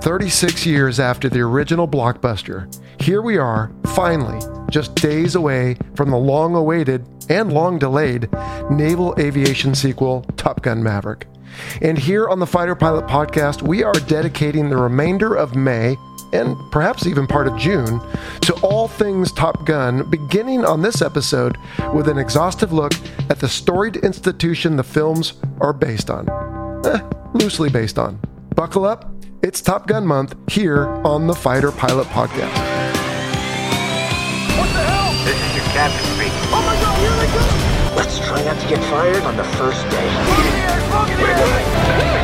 36 years after the original blockbuster, here we are, finally, just days away from the long awaited and long delayed naval aviation sequel, Top Gun Maverick. And here on the Fighter Pilot podcast, we are dedicating the remainder of May and perhaps even part of June to all things Top Gun, beginning on this episode with an exhaustive look at the storied institution the films are based on. Eh, loosely based on. Buckle up it's Top Gun month here on the Fighter Pilot Podcast. What the hell? This is your captain speaking. Oh my god, here they go! Let's try not to get fired on the first day. Smoke in the air, smoke in the air!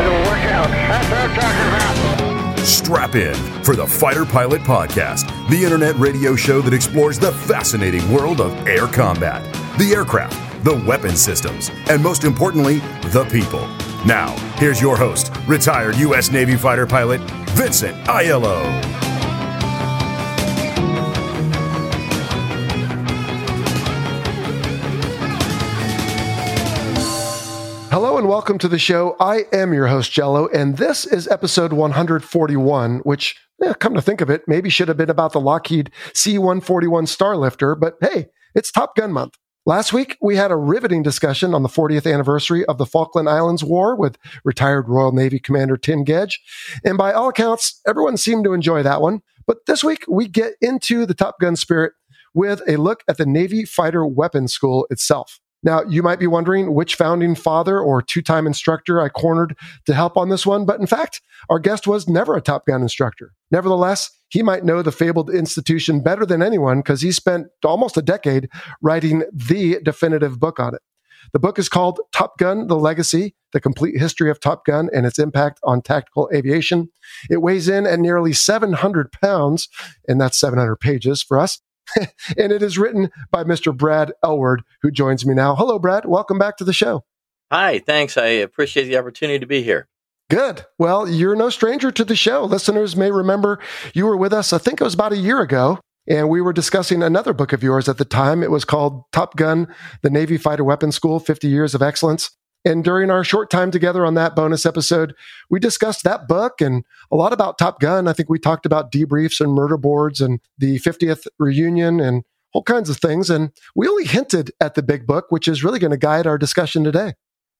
It'll work out. That's what I'm talking about. Strap in for the Fighter Pilot Podcast, the internet radio show that explores the fascinating world of air combat, the aircraft, the weapon systems, and most importantly, the people. Now, here's your host, retired U.S. Navy fighter pilot, Vincent Aiello. Hello and welcome to the show. I am your host, Jello, and this is episode 141, which, come to think of it, maybe should have been about the Lockheed C 141 Starlifter, but hey, it's Top Gun month. Last week, we had a riveting discussion on the 40th anniversary of the Falkland Islands War with retired Royal Navy Commander Tim Gedge. And by all accounts, everyone seemed to enjoy that one. But this week, we get into the Top Gun spirit with a look at the Navy Fighter Weapons School itself. Now, you might be wondering which founding father or two time instructor I cornered to help on this one, but in fact, our guest was never a Top Gun instructor. Nevertheless, he might know the fabled institution better than anyone because he spent almost a decade writing the definitive book on it. The book is called Top Gun The Legacy The Complete History of Top Gun and Its Impact on Tactical Aviation. It weighs in at nearly 700 pounds, and that's 700 pages for us. and it is written by Mr. Brad Elward, who joins me now. Hello, Brad. Welcome back to the show. Hi, thanks. I appreciate the opportunity to be here. Good. Well, you're no stranger to the show. Listeners may remember you were with us, I think it was about a year ago, and we were discussing another book of yours at the time. It was called Top Gun, the Navy Fighter Weapons School 50 Years of Excellence. And during our short time together on that bonus episode, we discussed that book and a lot about Top Gun. I think we talked about debriefs and murder boards and the 50th reunion and all kinds of things. And we only hinted at the big book, which is really going to guide our discussion today.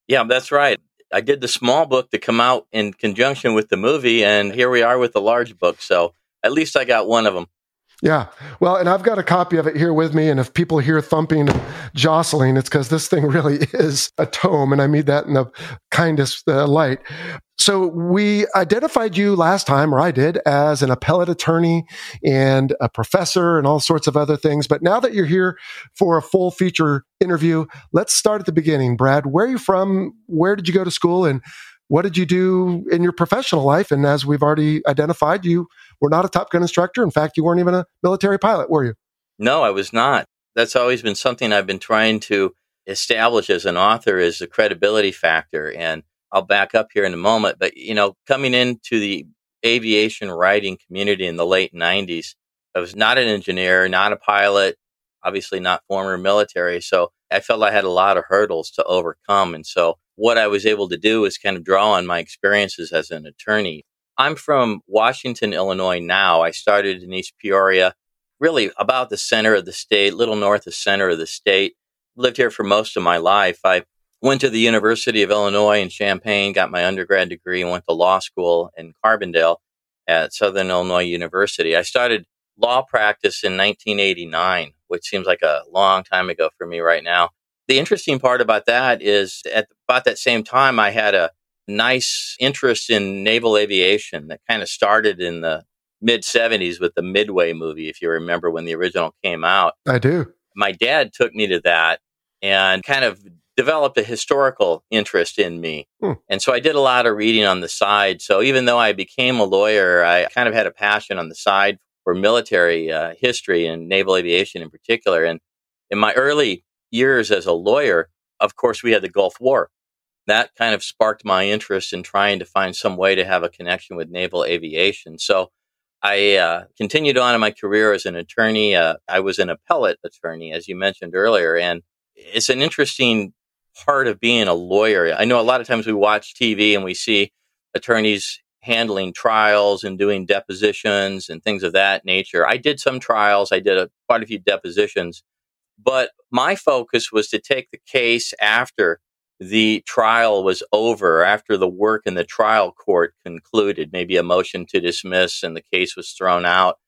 Yeah, that's right. I did the small book to come out in conjunction with the movie, and here we are with the large book. So at least I got one of them. Yeah. Well, and I've got a copy of it here with me. And if people hear thumping and jostling, it's because this thing really is a tome. And I mean that in the kindest uh, light. So we identified you last time, or I did, as an appellate attorney and a professor and all sorts of other things. But now that you're here for a full feature interview, let's start at the beginning. Brad, where are you from? Where did you go to school? And what did you do in your professional life? And as we've already identified, you were not a Top Gun instructor. In fact, you weren't even a military pilot, were you? No, I was not. That's always been something I've been trying to establish as an author is the credibility factor. And I'll back up here in a moment. But, you know, coming into the aviation writing community in the late 90s, I was not an engineer, not a pilot, obviously not former military. So I felt I had a lot of hurdles to overcome. And so what I was able to do is kind of draw on my experiences as an attorney. I'm from Washington, Illinois now. I started in East Peoria, really about the center of the state, little north of center of the state. Lived here for most of my life. I went to the University of Illinois in Champaign, got my undergrad degree, and went to law school in Carbondale at Southern Illinois University. I started law practice in 1989, which seems like a long time ago for me right now. The interesting part about that is at about that same time, I had a nice interest in naval aviation that kind of started in the mid 70s with the Midway movie, if you remember when the original came out. I do. My dad took me to that and kind of developed a historical interest in me. Hmm. And so I did a lot of reading on the side. So even though I became a lawyer, I kind of had a passion on the side for military uh, history and naval aviation in particular. And in my early years as a lawyer, of course, we had the Gulf War. That kind of sparked my interest in trying to find some way to have a connection with naval aviation. So I uh, continued on in my career as an attorney. Uh, I was an appellate attorney, as you mentioned earlier, and it's an interesting part of being a lawyer. I know a lot of times we watch TV and we see attorneys handling trials and doing depositions and things of that nature. I did some trials, I did a, quite a few depositions, but my focus was to take the case after the trial was over, after the work in the trial court concluded, maybe a motion to dismiss and the case was thrown out.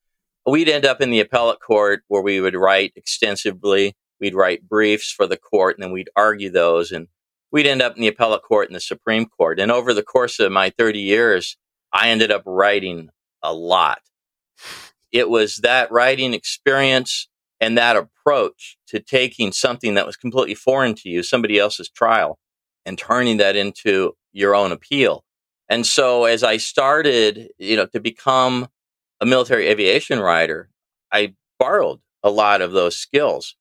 We'd end up in the appellate court where we would write extensively We'd write briefs for the court and then we'd argue those. And we'd end up in the appellate court and the Supreme Court. And over the course of my 30 years, I ended up writing a lot. It was that writing experience and that approach to taking something that was completely foreign to you, somebody else's trial, and turning that into your own appeal. And so as I started, you know, to become a military aviation writer, I borrowed a lot of those skills.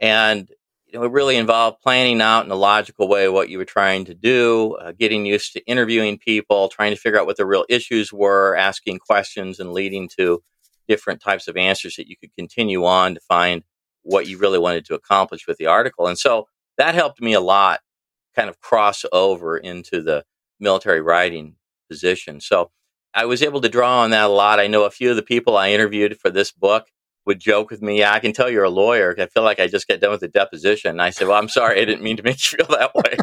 And you know, it really involved planning out in a logical way what you were trying to do, uh, getting used to interviewing people, trying to figure out what the real issues were, asking questions, and leading to different types of answers that you could continue on to find what you really wanted to accomplish with the article. And so that helped me a lot kind of cross over into the military writing position. So I was able to draw on that a lot. I know a few of the people I interviewed for this book would joke with me, yeah, I can tell you're a lawyer. I feel like I just got done with the deposition. And I said, well, I'm sorry. I didn't mean to make you feel that way.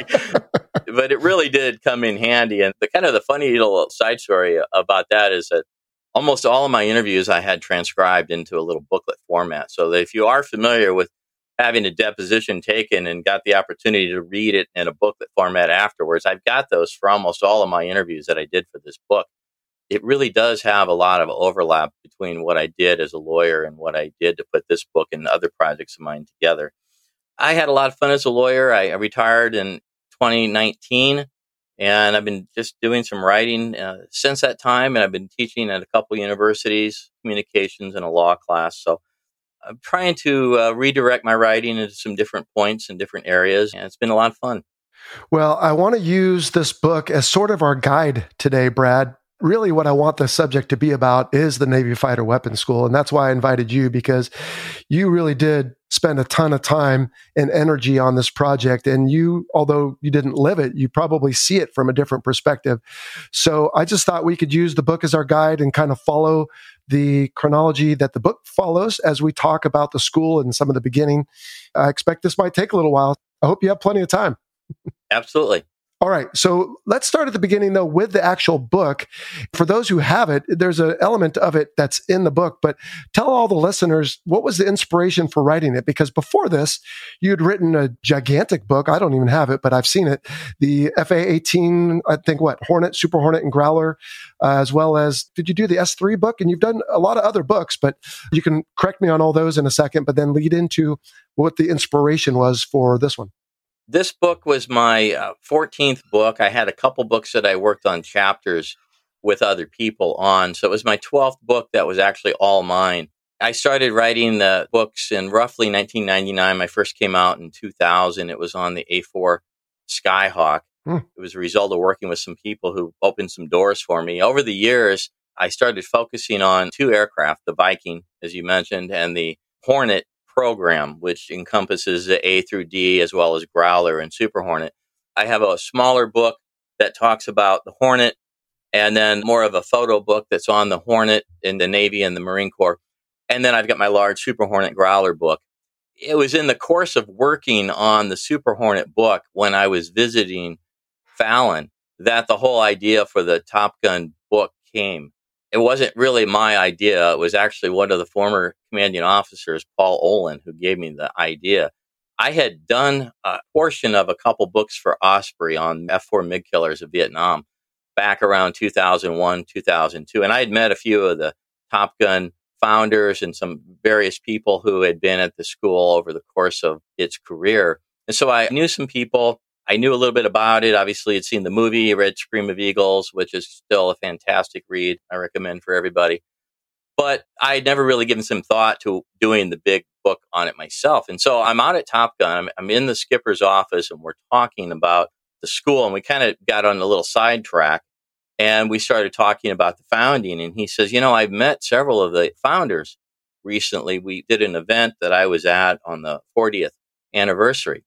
but it really did come in handy. And the kind of the funny little side story about that is that almost all of my interviews I had transcribed into a little booklet format. So that if you are familiar with having a deposition taken and got the opportunity to read it in a booklet format afterwards, I've got those for almost all of my interviews that I did for this book it really does have a lot of overlap between what I did as a lawyer and what I did to put this book and other projects of mine together. I had a lot of fun as a lawyer. I, I retired in 2019 and I've been just doing some writing uh, since that time. And I've been teaching at a couple universities, communications and a law class. So I'm trying to uh, redirect my writing into some different points and different areas. And it's been a lot of fun. Well, I want to use this book as sort of our guide today, Brad, really what I want the subject to be about is the Navy Fighter Weapons School. And that's why I invited you because you really did spend a ton of time and energy on this project. And you, although you didn't live it, you probably see it from a different perspective. So I just thought we could use the book as our guide and kind of follow the chronology that the book follows as we talk about the school and some of the beginning. I expect this might take a little while. I hope you have plenty of time. Absolutely. All right. So let's start at the beginning, though, with the actual book. For those who have it, there's an element of it that's in the book, but tell all the listeners what was the inspiration for writing it? Because before this, you'd written a gigantic book. I don't even have it, but I've seen it. The FA 18, I think what, Hornet, Super Hornet, and Growler, uh, as well as, did you do the S3 book? And you've done a lot of other books, but you can correct me on all those in a second, but then lead into what the inspiration was for this one this book was my uh, 14th book. I had a couple books that I worked on chapters with other people on. So it was my 12th book that was actually all mine. I started writing the books in roughly 1999. My first came out in 2000. It was on the A4 Skyhawk. Hmm. It was a result of working with some people who opened some doors for me. Over the years, I started focusing on two aircraft, the Viking, as you mentioned, and the Hornet program, which encompasses the A through D as well as Growler and Super Hornet. I have a smaller book that talks about the Hornet and then more of a photo book that's on the Hornet in the Navy and the Marine Corps. And then I've got my large Super Hornet Growler book. It was in the course of working on the Super Hornet book when I was visiting Fallon that the whole idea for the Top Gun book came it wasn't really my idea. It was actually one of the former commanding officers, Paul Olin, who gave me the idea. I had done a portion of a couple books for Osprey on F 4 MiG killers of Vietnam back around 2001, 2002. And I had met a few of the Top Gun founders and some various people who had been at the school over the course of its career. And so I knew some people. I knew a little bit about it. Obviously, had seen the movie, read Scream of Eagles, which is still a fantastic read. I recommend for everybody. But I had never really given some thought to doing the big book on it myself. And so I'm out at Top Gun. I'm, I'm in the skipper's office and we're talking about the school. And we kind of got on a little sidetrack and we started talking about the founding. And he says, You know, I've met several of the founders recently. We did an event that I was at on the 40th anniversary.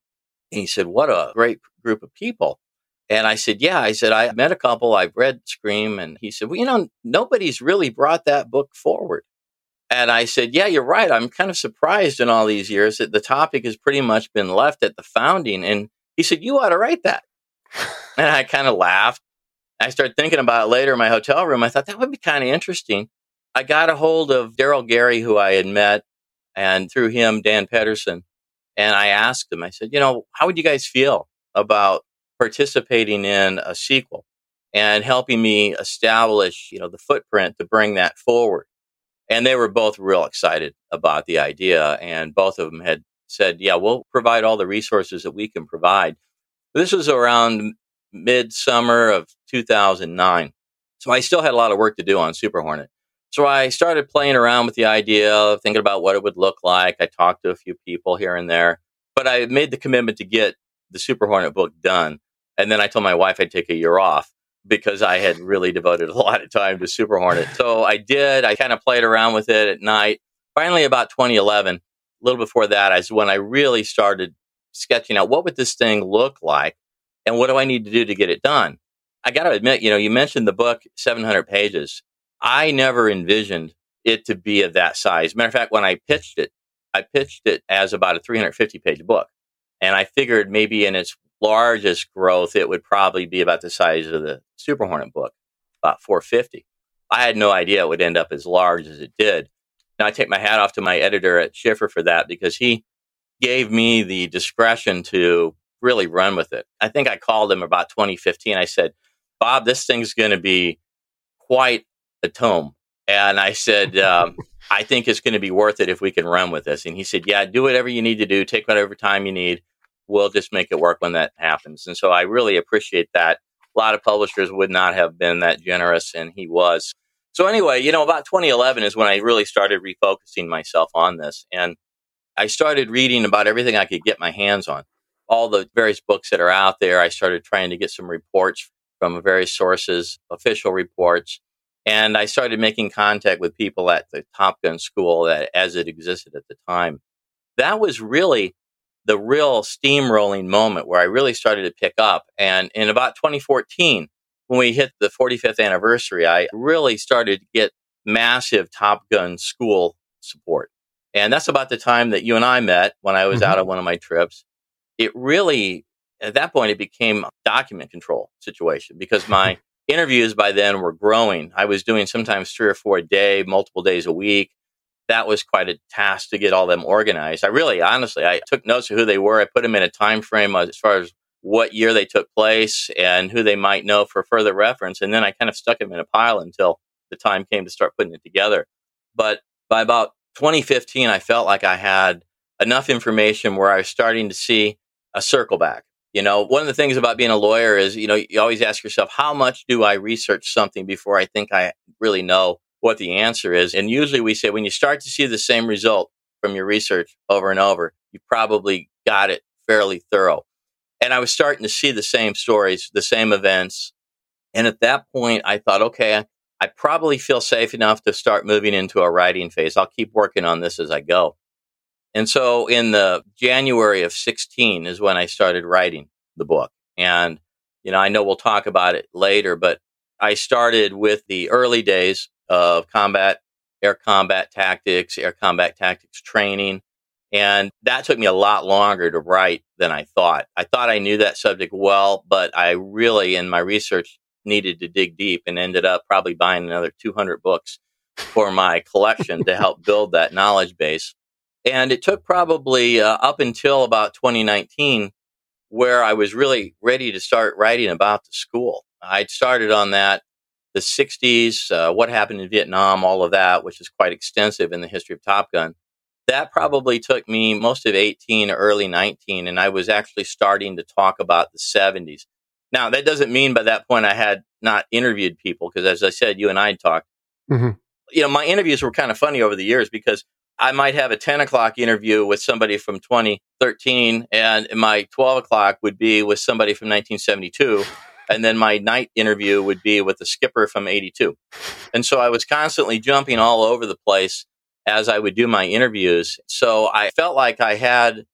And he said, What a great group of people. And I said, Yeah. I said, I met a couple. I've read Scream. And he said, Well, you know, nobody's really brought that book forward. And I said, Yeah, you're right. I'm kind of surprised in all these years that the topic has pretty much been left at the founding. And he said, You ought to write that. and I kind of laughed. I started thinking about it later in my hotel room. I thought that would be kind of interesting. I got a hold of Darrell Gary, who I had met, and through him, Dan Pedersen. And I asked them, I said, you know, how would you guys feel about participating in a sequel and helping me establish, you know, the footprint to bring that forward? And they were both real excited about the idea. And both of them had said, yeah, we'll provide all the resources that we can provide. This was around midsummer of 2009. So I still had a lot of work to do on Super Hornet. So I started playing around with the idea of thinking about what it would look like. I talked to a few people here and there, but I made the commitment to get the Super Hornet book done. And then I told my wife I'd take a year off because I had really devoted a lot of time to Super Hornet. So I did. I kind of played around with it at night. Finally, about 2011, a little before that, is when I really started sketching out what would this thing look like and what do I need to do to get it done? I got to admit, you know, you mentioned the book 700 pages. I never envisioned it to be of that size. Matter of fact, when I pitched it, I pitched it as about a 350 page book. And I figured maybe in its largest growth, it would probably be about the size of the Super Hornet book, about 450. I had no idea it would end up as large as it did. Now I take my hat off to my editor at Schiffer for that because he gave me the discretion to really run with it. I think I called him about 2015. I said, Bob, this thing's going to be quite a tome. And I said, um, I think it's going to be worth it if we can run with this. And he said, Yeah, do whatever you need to do. Take whatever time you need. We'll just make it work when that happens. And so I really appreciate that. A lot of publishers would not have been that generous, and he was. So, anyway, you know, about 2011 is when I really started refocusing myself on this. And I started reading about everything I could get my hands on all the various books that are out there. I started trying to get some reports from various sources, official reports, and I started making contact with people at the Top Gun school that, as it existed at the time. That was really the real steamrolling moment where I really started to pick up. And in about 2014, when we hit the 45th anniversary, I really started to get massive Top Gun school support. And that's about the time that you and I met when I was mm-hmm. out on one of my trips it really, at that point, it became a document control situation because my interviews by then were growing. I was doing sometimes three or four a day, multiple days a week. That was quite a task to get all them organized. I really, honestly, I took notes of who they were. I put them in a time frame as far as what year they took place and who they might know for further reference. And then I kind of stuck them in a pile until the time came to start putting it together. But by about 2015, I felt like I had enough information where I was starting to see a circle back. You know, one of the things about being a lawyer is, you know, you always ask yourself, how much do I research something before I think I really know what the answer is? And usually we say when you start to see the same result from your research over and over, you probably got it fairly thorough. And I was starting to see the same stories, the same events. And at that point, I thought, okay, I probably feel safe enough to start moving into a writing phase. I'll keep working on this as I go. And so in the January of 16 is when I started writing the book. And, you know, I know we'll talk about it later, but I started with the early days of combat, air combat tactics, air combat tactics training. And that took me a lot longer to write than I thought. I thought I knew that subject well, but I really, in my research, needed to dig deep and ended up probably buying another 200 books for my collection to help build that knowledge base. And it took probably uh, up until about 2019 where I was really ready to start writing about the school. I'd started on that, the 60s, uh, what happened in Vietnam, all of that, which is quite extensive in the history of Top Gun. that probably took me most of 18 early 19 and i was actually starting to talk about the 70s now that doesn't mean by that point i had not interviewed people because as i said you and i talked hmm you know my interviews were kind of funny over the years because i might have a 10 o'clock interview with somebody from 2013 and my 12 o'clock would be with somebody from 1972 and then my night interview would be with the skipper from 82 and so i was constantly jumping all over the place as I would do my interviews. So I felt like I had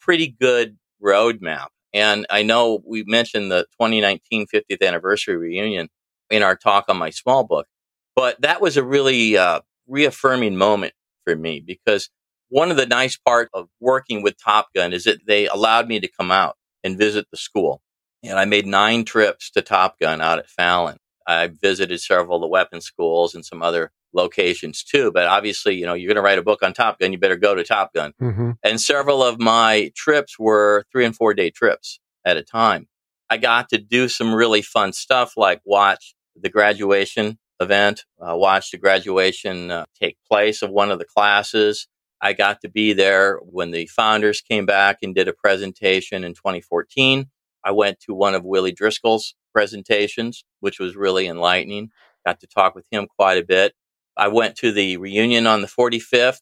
pretty good roadmap. And I know we mentioned the 2019 50th anniversary reunion in our talk on my small book, but that was a really uh, reaffirming moment for me because one of the nice part of working with Top Gun is that they allowed me to come out and visit the school. And I made nine trips to Top Gun out at Fallon. I visited several of the weapons schools and some other locations too. But obviously, you know, you're going to write a book on Top Gun, you better go to Top Gun. hmm And several of my trips were three and four day trips at a time. I got to do some really fun stuff like watch the graduation event, uh, watch the graduation uh, take place of one of the classes. I got to be there when the founders came back and did a presentation in 2014. I went to one of Willie Driscoll's presentations, which was really enlightening. Got to talk with him quite a bit. I went to the reunion on the 45th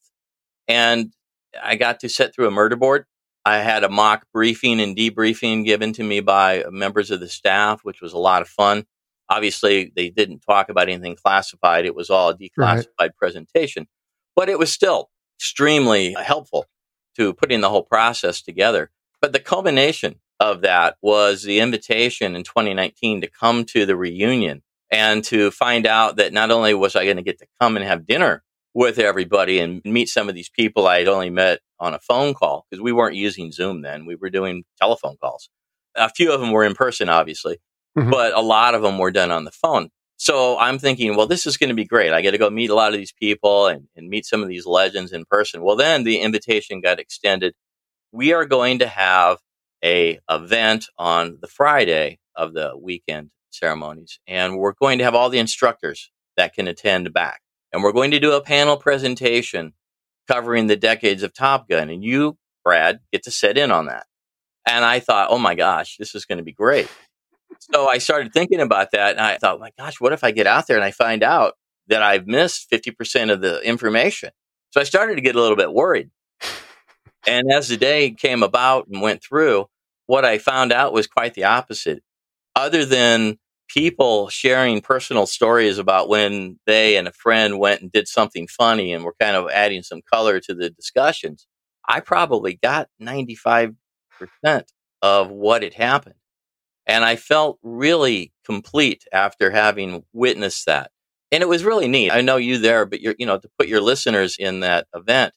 and I got to sit through a murder board. I had a mock briefing and debriefing given to me by members of the staff, which was a lot of fun. Obviously, they didn't talk about anything classified. It was all a declassified Right. presentation, but it was still extremely helpful to putting the whole process together. But the culmination of that was the invitation in 2019 to come to the reunion and to find out that not only was I going to get to come and have dinner with everybody and meet some of these people I had only met on a phone call because we weren't using Zoom then. We were doing telephone calls. A few of them were in person, obviously, Mhm. but a lot of them were done on the phone. So I'm thinking, well, this is going to be great. I get to go meet a lot of these people and, and meet some of these legends in person. Well, then the invitation got extended. We are going to have a event on the Friday of the weekend ceremonies, and we're going to have all the instructors that can attend back. And we're going to do a panel presentation covering the decades of Top Gun. And you, Brad, get to sit in on that. And I thought, oh my gosh, this is going to be great. So I started thinking about that. And I thought, my gosh, what if I get out there and I find out that I've missed 50% of the information? So I started to get a little bit worried. And as the day came about and went through, what I found out was quite the opposite. Other than people sharing personal stories about when they and a friend went and did something funny and were kind of adding some color to the discussions, I probably got 95% of what had happened. And I felt really complete after having witnessed that. And it was really neat. I know you there, but you're, you know, to put your listeners in that event,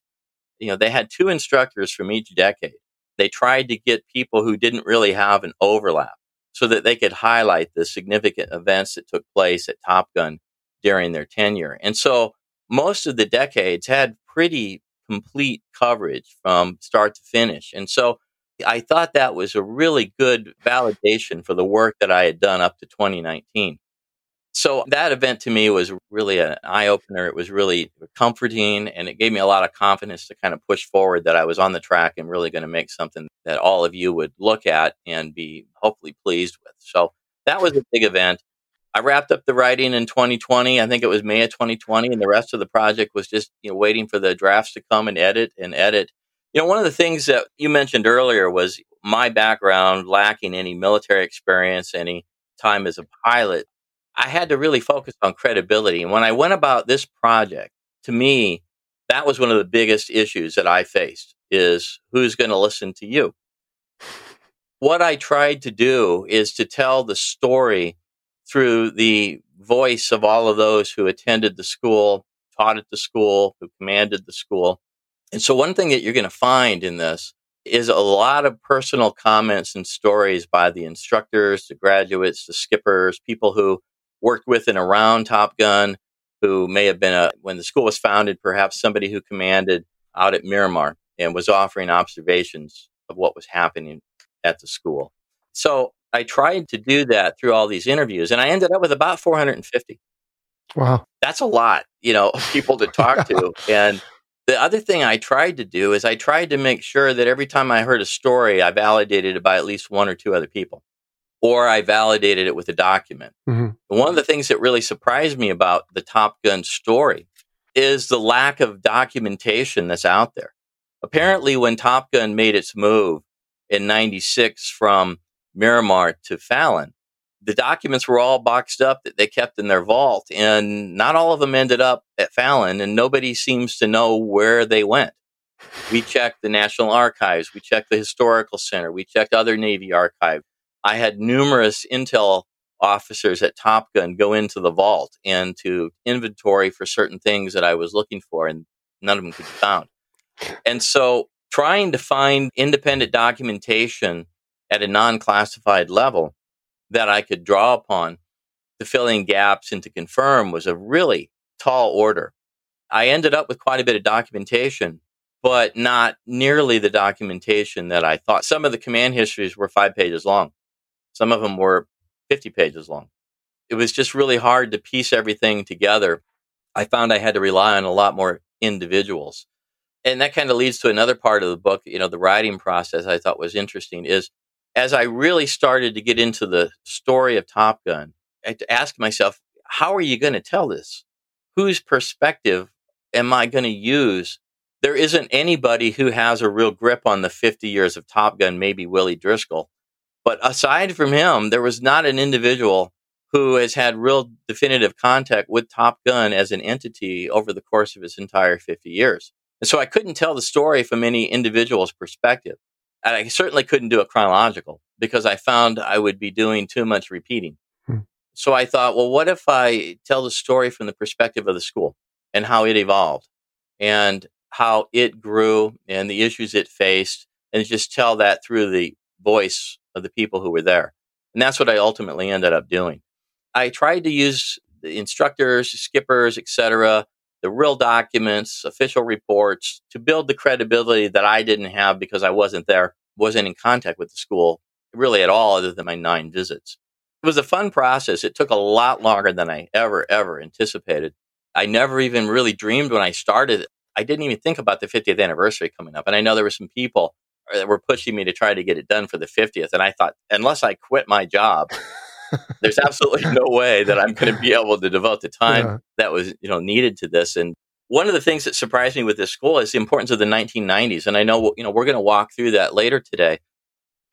you know, they had two instructors from each decade. They tried to get people who didn't really have an overlap so that they could highlight the significant events that took place at Top Gun during their tenure. And so most of the decades had pretty complete coverage from start to finish. And so I thought that was a really good validation for the work that I had done up to 2019. So that event to me was really an eye opener. It was really comforting and it gave me a lot of confidence to kind of push forward that I was on the track and really going to make something that all of you would look at and be hopefully pleased with. So that was a big event. I wrapped up the writing in 2020. I think it was May of 2020, and the rest of the project was just you know waiting for the drafts to come and edit and edit. You know, one of the things that you mentioned earlier was my background lacking any military experience, any time as a pilot. I had to really focus on credibility. And when I went about this project, to me, that was one of the biggest issues that I faced is who's going to listen to you. What I tried to do is to tell the story through the voice of all of those who attended the school, taught at the school, who commanded the school. And so one thing that you're going to find in this is a lot of personal comments and stories by the instructors, the graduates, the skippers, people who worked with and around Top Gun, who may have been a, when the school was founded, perhaps somebody who commanded out at Miramar and was offering observations of what was happening at the school. So I tried to do that through all these interviews and I ended up with about 450 Wow. that's a lot, you know, of people to talk to. And The other thing I tried to do is I tried to make sure that every time I heard a story, I validated it by at least one or two other people, or I validated it with a document. Mhm. One of the things that really surprised me about the Top Gun story is the lack of documentation that's out there. Apparently, when Top Gun made its move in 96 from Miramar to Fallon, the documents were all boxed up that they kept in their vault, and not all of them ended up at Fallon, and nobody seems to know where they went. We checked the National Archives, we checked the Historical Center, we checked other Navy archives. I had numerous intel officers at Top Gun go into the vault and to inventory for certain things that I was looking for, and none of them could be found. And so, trying to find independent documentation at a non classified level that I could draw upon to fill in gaps and to confirm was a really tall order. I ended up with quite a bit of documentation, but not nearly the documentation that I thought. Some of the command histories were five pages long, some of them were 50 pages long. It was just really hard to piece everything together. I found I had to rely on a lot more individuals. And that kind of leads to another part of the book, you know, the writing process I thought was interesting is as I really started to get into the story of Top Gun, I had to ask myself, how are you going to tell this? Whose perspective am I going to use? There isn't anybody who has a real grip on the 50 years of Top Gun, maybe Willie Driscoll. But aside from him, there was not an individual who has had real definitive contact with Top Gun as an entity over the course of its entire 50 years. And so I couldn't tell the story from any individual's perspective. And I certainly couldn't do it chronological because I found I would be doing too much repeating. Hmm. So I thought, well, what if I tell the story from the perspective of the school and how it evolved and how it grew and the issues it faced and just tell that through the voice of the people who were there. And that's what I ultimately ended up doing. I tried to use the instructors, skippers, etc., the real documents, official reports to build the credibility that I didn't have because I wasn't there, wasn't in contact with the school really at all other than my nine visits. It was a fun process. It took a lot longer than I ever, ever anticipated. I never even really dreamed when I started. I didn't even think about the 50th anniversary coming up. And I know there were some people that were pushing me to try to get it done for the 50th. And I thought, unless I quit my job, there's absolutely no way that I'm going to be able to devote the time Yeah. that was, you know, needed to this. And one of the things that surprised me with this school is the importance of the 1990s. And I know, you know, we're going to walk through that later today.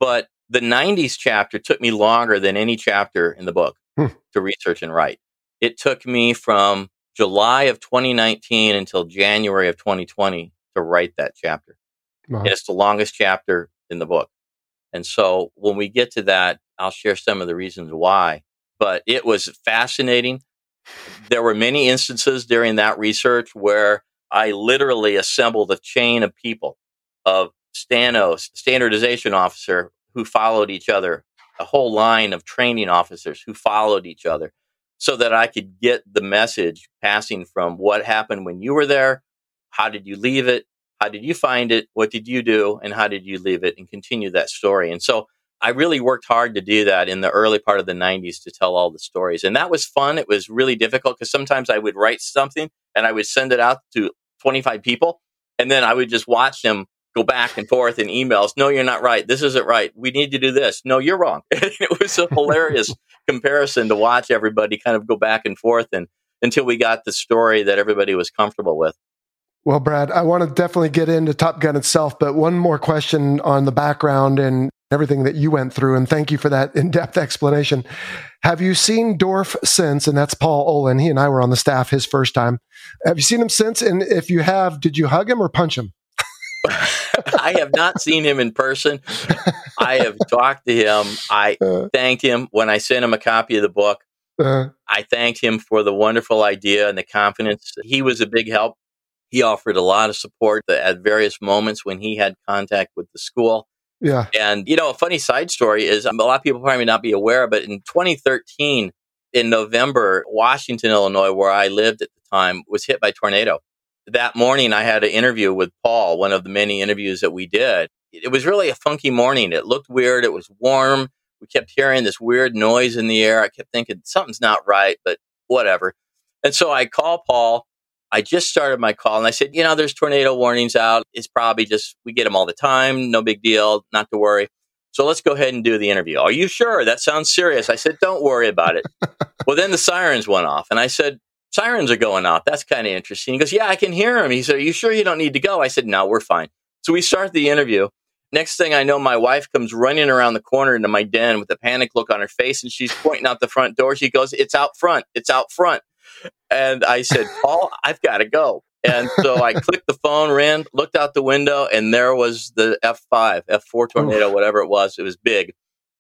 But the 90s chapter took me longer than any chapter in the book Hmm. to research and write. It took me from July of 2019 until January of 2020 to write that chapter. Wow. And it's the longest chapter in the book. And so when we get to that, I'll share some of the reasons why. But it was fascinating. There were many instances during that research where I literally assembled a chain of people of Stanos, standardization officer, who followed each other, a whole line of training officers who followed each other, so that I could get the message passing from what happened when you were there, how did you leave it, how did you find it, what did you do, and how did you leave it, and continue that story. And so I really worked hard to do that in the early part of the 90s to tell all the stories. And that was fun. It was really difficult because sometimes I would write something and I would send it out to 25 people, and then I would just watch them go back and forth in emails. No, you're not right. This isn't right. We need to do this. No, you're wrong. it was a hilarious comparison to watch everybody kind of go back and forth and until we got the story that everybody was comfortable with. Well, Brad, I want to definitely get into Top Gun itself, but one more question on the background and everything that you went through. And thank you for that in depth explanation. Have you seen Dorf since? And that's Paul Olin. He and I were on the staff his first time. Have you seen him since? And if you have, did you hug him or punch him? I have not seen him in person. I have talked to him. I Uh, thanked him when I sent him a copy of the book. uh, I thanked him for the wonderful idea and the confidence. He was a big help. He offered a lot of support at various moments when he had contact with the school. Yeah. And, you know, a funny side story is um, a lot of people probably may not be aware, but in 2013, in November, Washington, Illinois, where I lived at the time, was hit by tornado. That morning, I had an interview with Paul, one of the many interviews that we did. It was really a funky morning. It looked weird. It was warm. We kept hearing this weird noise in the air. I kept thinking something's not right, but whatever. And so I call Paul I just started my call and I said, you know, there's tornado warnings out. It's probably just, we get them all the time. No big deal. Not to worry. So let's go ahead and do the interview. Are you sure? That sounds serious. I said, don't worry about it. well, then the sirens went off and I said, sirens are going off. That's kind of interesting. He goes, yeah, I can hear them. He said, are you sure you don't need to go? I said, no, we're fine. So we start the interview. Next thing I know, my wife comes running around the corner into my den with a panic look on her face and she's pointing out the front door. She goes, it's out front. It's out front. And I said, Paul, I've got to go. And so I clicked the phone, ran, looked out the window, and there was the F5, F4 tornado, whatever it was. It was big,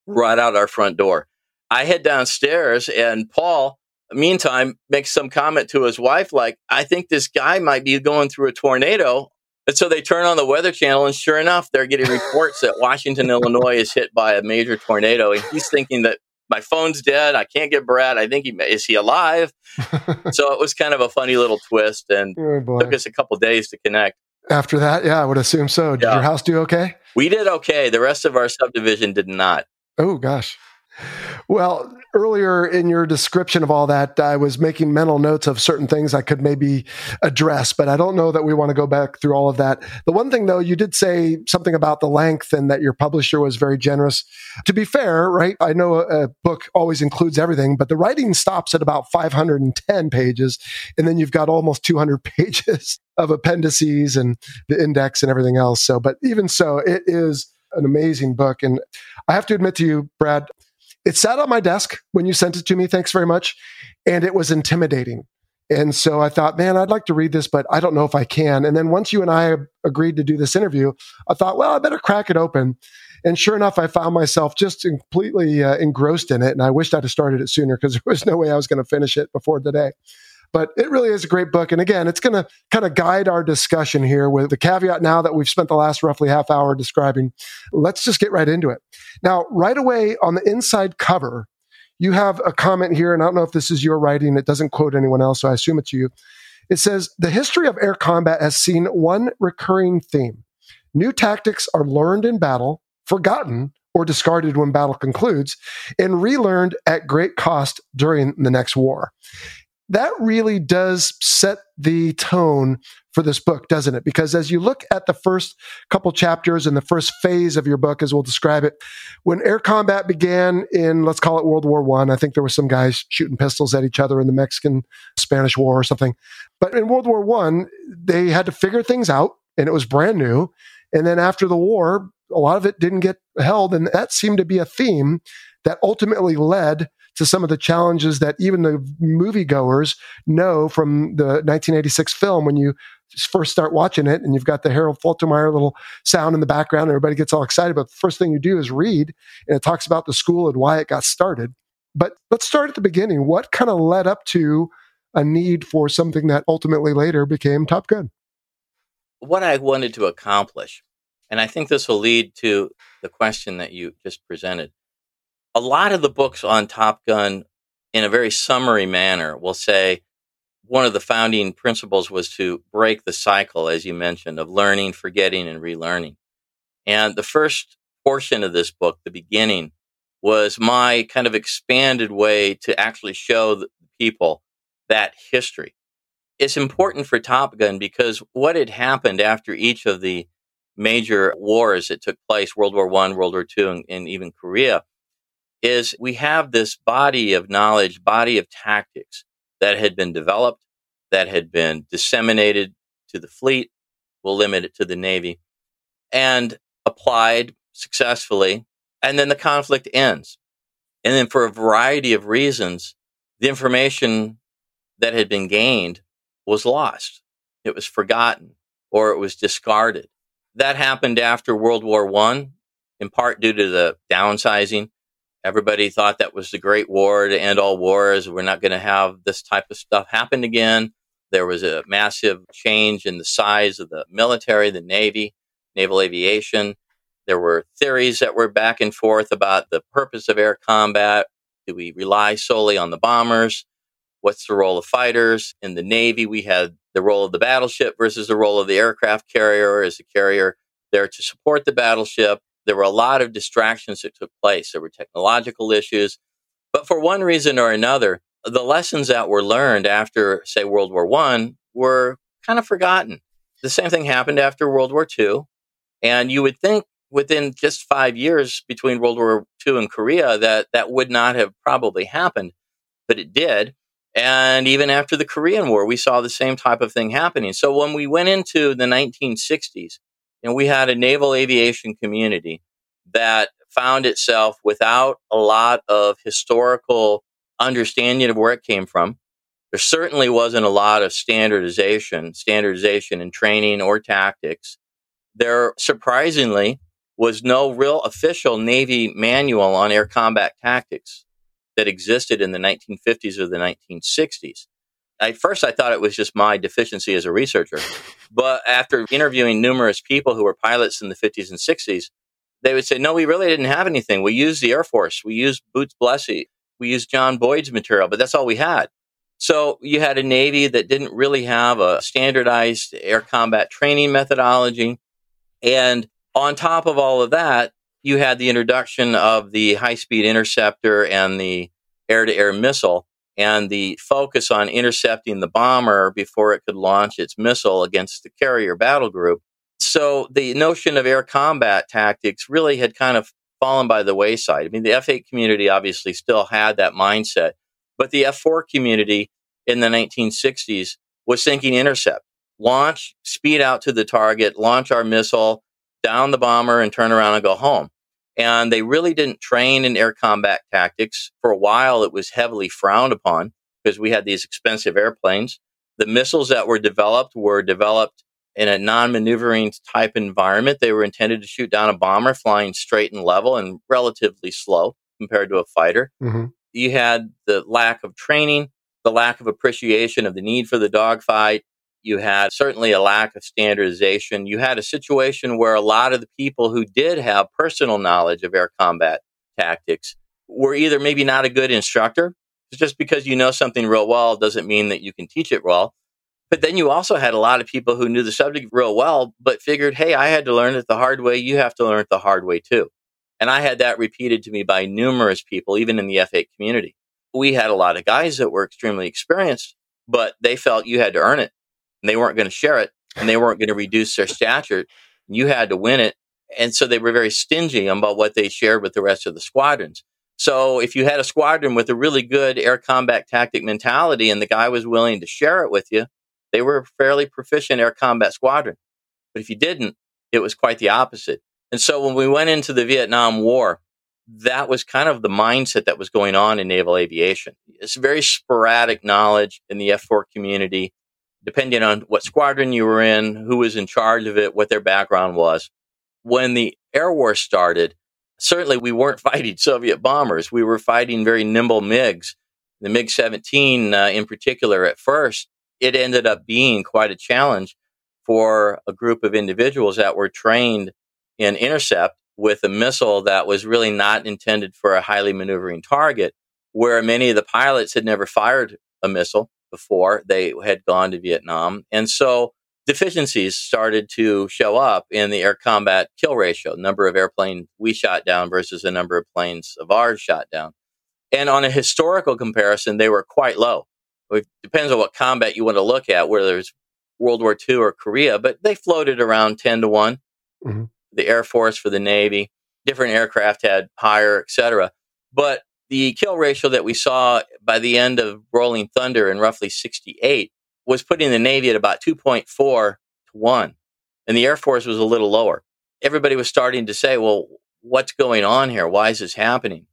right out our front door. I head downstairs, and Paul, meantime, makes some comment to his wife, like, I think this guy might be going through a tornado. And so they turn on the Weather Channel, and sure enough, they're getting reports that Washington, Illinois is hit by a major tornado. And he's thinking that my phone's dead. I can't get Brad. I think he is he alive. so it was kind of a funny little twist, and oh took us a couple days to connect. After that, yeah, I would assume so. Did yeah. your house do okay? We did okay. The rest of our subdivision did not. Oh gosh. Well, earlier in your description of all that, I was making mental notes of certain things I could maybe address, but I don't know that we want to go back through all of that. The one thing, though, you did say something about the length and that your publisher was very generous. To be fair, right? I know a, a book always includes everything, but the writing stops at about 510 pages, and then you've got almost 200 pages of appendices and the index and everything else. So, but even so, it is an amazing book. And I have to admit to you, Brad, it sat on my desk when you sent it to me. Thanks very much. And it was intimidating. And so I thought, man, I'd like to read this, but I don't know if I can. And then once you and I agreed to do this interview, I thought, well, I better crack it open. And sure enough, I found myself just completely uh, engrossed in it. And I wished I'd have started it sooner because there was no way I was going to finish it before today. But it really is a great book. And again, it's going to kind of guide our discussion here with the caveat now that we've spent the last roughly half hour describing. Let's just get right into it. Now, right away on the inside cover, you have a comment here, and I don't know if this is your writing. It doesn't quote anyone else, so I assume it's you. It says The history of air combat has seen one recurring theme new tactics are learned in battle, forgotten, or discarded when battle concludes, and relearned at great cost during the next war that really does set the tone for this book, doesn't it? Because as you look at the first couple chapters and the first phase of your book, as we'll describe it, when air combat began in, let's call it World War One, I, I think there were some guys shooting pistols at each other in the Mexican Spanish War or something. But in World War One, they had to figure things out, and it was brand new. And then after the war, a lot of it didn't get held, and that seemed to be a theme that ultimately led to some of the challenges that even the moviegoers know from the 1986 film when you first start watching it and you've got the Harold Faltermeyer little sound in the background everybody gets all excited. But the first thing you do is read and it talks about the school and why it got started. But let's start at the beginning. What kind of led up to a need for something that ultimately later became Top Gun? What I wanted to accomplish, and I think this will lead to the question that you just presented a lot of the books on Top Gun, in a very summary manner, will say one of the founding principles was to break the cycle, as you mentioned, of learning, forgetting, and relearning. And the first portion of this book, the beginning, was my kind of expanded way to actually show people that history. It's important for Top Gun because what had happened after each of the major wars that took place, World War One, World War Two, and, and even Korea, is we have this body of knowledge, body of tactics that had been developed, that had been disseminated to the fleet. We'll limit it to the Navy and applied successfully. And then the conflict ends. And then for a variety of reasons, the information that had been gained was lost. It was forgotten or it was discarded. That happened after World War One, in part due to the downsizing Everybody thought that was the great war to end all wars. We're not going to have this type of stuff happen again. There was a massive change in the size of the military, the Navy, naval aviation. There were theories that were back and forth about the purpose of air combat. Do we rely solely on the bombers? What's the role of fighters? In the Navy, we had the role of the battleship versus the role of the aircraft carrier as a carrier there to support the battleship there were a lot of distractions that took place. There were technological issues. But for one reason or another, the lessons that were learned after, say, World War One were kind of forgotten. The same thing happened after World War II. And you would think within just five years between World War II and Korea that that would not have probably happened, but it did. And even after the Korean War, we saw the same type of thing happening. So when we went into the 1960s, and we had a naval aviation community that found itself without a lot of historical understanding of where it came from. There certainly wasn't a lot of standardization, standardization in training or tactics. There surprisingly was no real official Navy manual on air combat tactics that existed in the 1950s or the 1960s. At first, I thought it was just my deficiency as a researcher. But after interviewing numerous people who were pilots in the 50s and 60s, they would say, no, we really didn't have anything. We used the Air Force. We used Boots Blesse. We used John Boyd's material, but that's all we had. So you had a Navy that didn't really have a standardized air combat training methodology. And on top of all of that, you had the introduction of the high speed interceptor and the air to air missile and the focus on intercepting the bomber before it could launch its missile against the carrier battle group. So the notion of air combat tactics really had kind of fallen by the wayside. I mean, the F8 community obviously still had that mindset, but the F4 community in the 1960s was thinking intercept, launch, speed out to the target, launch our missile, down the bomber, and turn around and go home. And they really didn't train in air combat tactics. For a while, it was heavily frowned upon because we had these expensive airplanes. The missiles that were developed were developed in a non maneuvering type environment. They were intended to shoot down a bomber flying straight and level and relatively slow compared to a fighter. Mm-hmm. You had the lack of training, the lack of appreciation of the need for the dogfight. You had certainly a lack of standardization. You had a situation where a lot of the people who did have personal knowledge of air combat tactics were either maybe not a good instructor. Just because you know something real well doesn't mean that you can teach it well. But then you also had a lot of people who knew the subject real well, but figured, hey, I had to learn it the hard way. You have to learn it the hard way too. And I had that repeated to me by numerous people, even in the F8 community. We had a lot of guys that were extremely experienced, but they felt you had to earn it and they weren't going to share it and they weren't going to reduce their stature. You had to win it. And so they were very stingy about what they shared with the rest of the squadrons. So if you had a squadron with a really good air combat tactic mentality and the guy was willing to share it with you, they were a fairly proficient air combat squadron. But if you didn't, it was quite the opposite. And so when we went into the Vietnam War, that was kind of the mindset that was going on in naval aviation. It's very sporadic knowledge in the F4 community, depending on what squadron you were in, who was in charge of it, what their background was. When the Air War started, certainly we weren't fighting Soviet bombers. We were fighting very nimble MiGs. The MiG 17 uh, in particular at first it ended up being quite a challenge for a group of individuals that were trained in intercept with a missile that was really not intended for a highly maneuvering target, where many of the pilots had never fired a missile before they had gone to Vietnam. And so deficiencies started to show up in the air combat kill ratio, number of airplanes we shot down versus the number of planes of ours shot down. And on a historical comparison, they were quite low. It depends on what combat you want to look at, whether it's World War II or Korea, but they floated around 10 to one mm-hmm. The Air Force for the Navy, different aircraft had higher, etc. But the kill ratio that we saw by the end of Rolling Thunder in roughly 68 was putting the Navy at about 2.4 to 1. And the Air Force was a little lower. Everybody was starting to say, well, what's going on here? Why is this happening?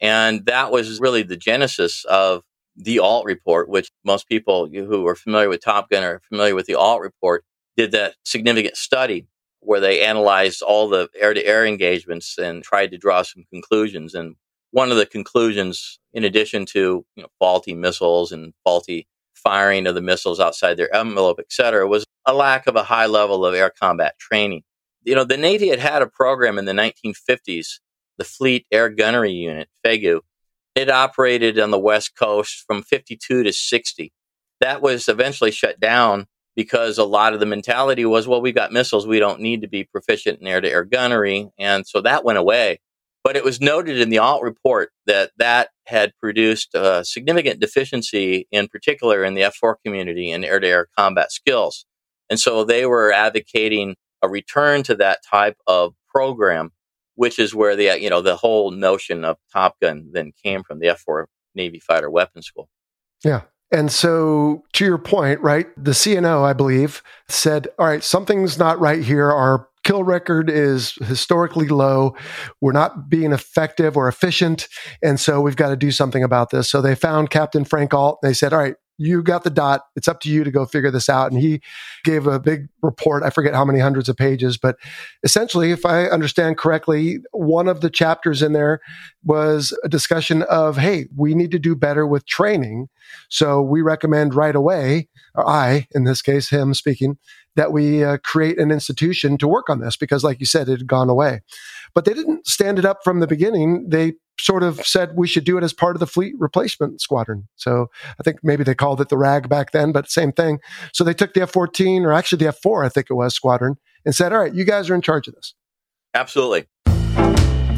And that was really the genesis of the Ault report, which most people who are familiar with Top Gun are familiar with the Ault report, did that significant study where they analyzed all the air to air engagements and tried to draw some conclusions. And one of the conclusions, in addition to you know, faulty missiles and faulty firing of the missiles outside their envelope, et cetera, was a lack of a high level of air combat training. You know, the Navy had had a program in the 1950s, the Fleet Air Gunnery Unit, FAGU, it operated on the West Coast from 52 to 60. That was eventually shut down because a lot of the mentality was, well, we've got missiles. We don't need to be proficient in air to air gunnery. And so that went away. But it was noted in the Ault report that that had produced a significant deficiency, in particular in the F4 community in air to air combat skills. And so they were advocating a return to that type of program, which is where the, you know, the whole notion of Top Gun then came from the F4 Navy Fighter Weapons School. Yeah. And so, to your point, right, the CNO, I believe, said, all right, something's not right here. Our kill record is historically low. We're not being effective or efficient. And so we've got to do something about this. So they found Captain Frank Ault. They said, all right, you got the dot. It's up to you to go figure this out. And he gave a big report. I forget how many hundreds of pages, but essentially, if I understand correctly, one of the chapters in there was a discussion of, hey, we need to do better with training. So we recommend right away, or I, in this case, him speaking, that we uh, create an institution to work on this because, like you said, it had gone away. But they didn't stand it up from the beginning. They sort of said we should do it as part of the fleet replacement squadron. So I think maybe they called it the RAG back then, but same thing. So they took the F 14 or actually the F 4, I think it was, squadron and said, all right, you guys are in charge of this. Absolutely.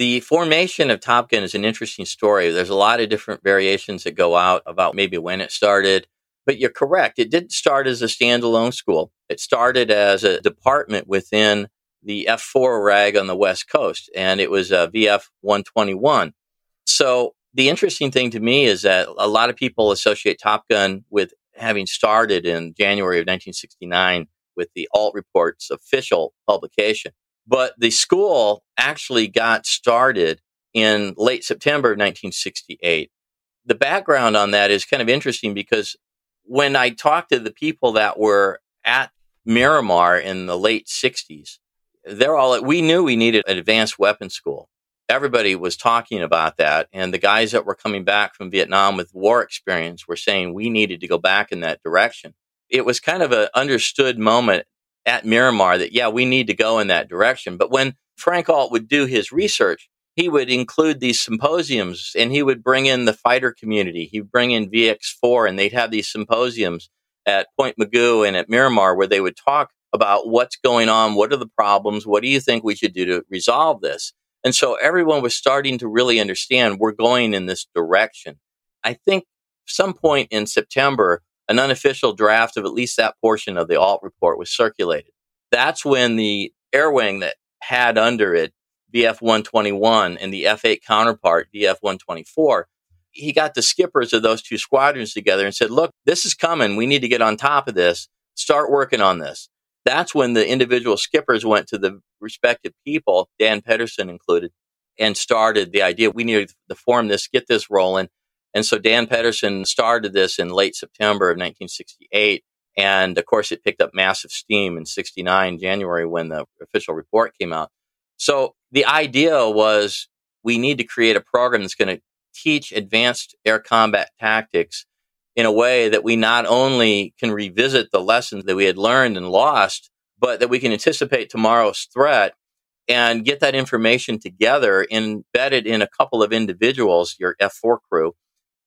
The formation of Top Gun is an interesting story. There's a lot of different variations that go out about maybe when it started, but you're correct. It didn't start as a standalone school. It started as a department within the F4 RAG on the West Coast, and it was a VF 121. So the interesting thing to me is that a lot of people associate Top Gun with having started in January of 1969 with the Ault Reports official publication. But the school actually got started in late September of 1968. The background on that is kind of interesting because when I talked to the people that were at Miramar in the late 60s, they're all, we knew we needed an advanced weapons school. Everybody was talking about that. And the guys that were coming back from Vietnam with war experience were saying we needed to go back in that direction. It was kind of an understood moment at Miramar that, yeah, we need to go in that direction. But when Frank Ault would do his research, he would include these symposiums and he would bring in the fighter community. He'd bring in VX4 and they'd have these symposiums at Point Mugu and at Miramar where they would talk about what's going on, what are the problems, what do you think we should do to resolve this? And so everyone was starting to really understand we're going in this direction. I think some point in September, an unofficial draft of at least that portion of the Ault report was circulated. That's when the air wing that had under it VF 121 and the F 8 counterpart, VF 124, he got the skippers of those two squadrons together and said, Look, this is coming. We need to get on top of this. Start working on this. That's when the individual skippers went to the respective people, Dan Pedersen included, and started the idea we need to form this, get this rolling. And so Dan Pedersen started this in late September of 1968. And of course, it picked up massive steam in 69, January, when the official report came out. So the idea was we need to create a program that's going to teach advanced air combat tactics in a way that we not only can revisit the lessons that we had learned and lost, but that we can anticipate tomorrow's threat and get that information together, embedded in a couple of individuals, your F4 crew,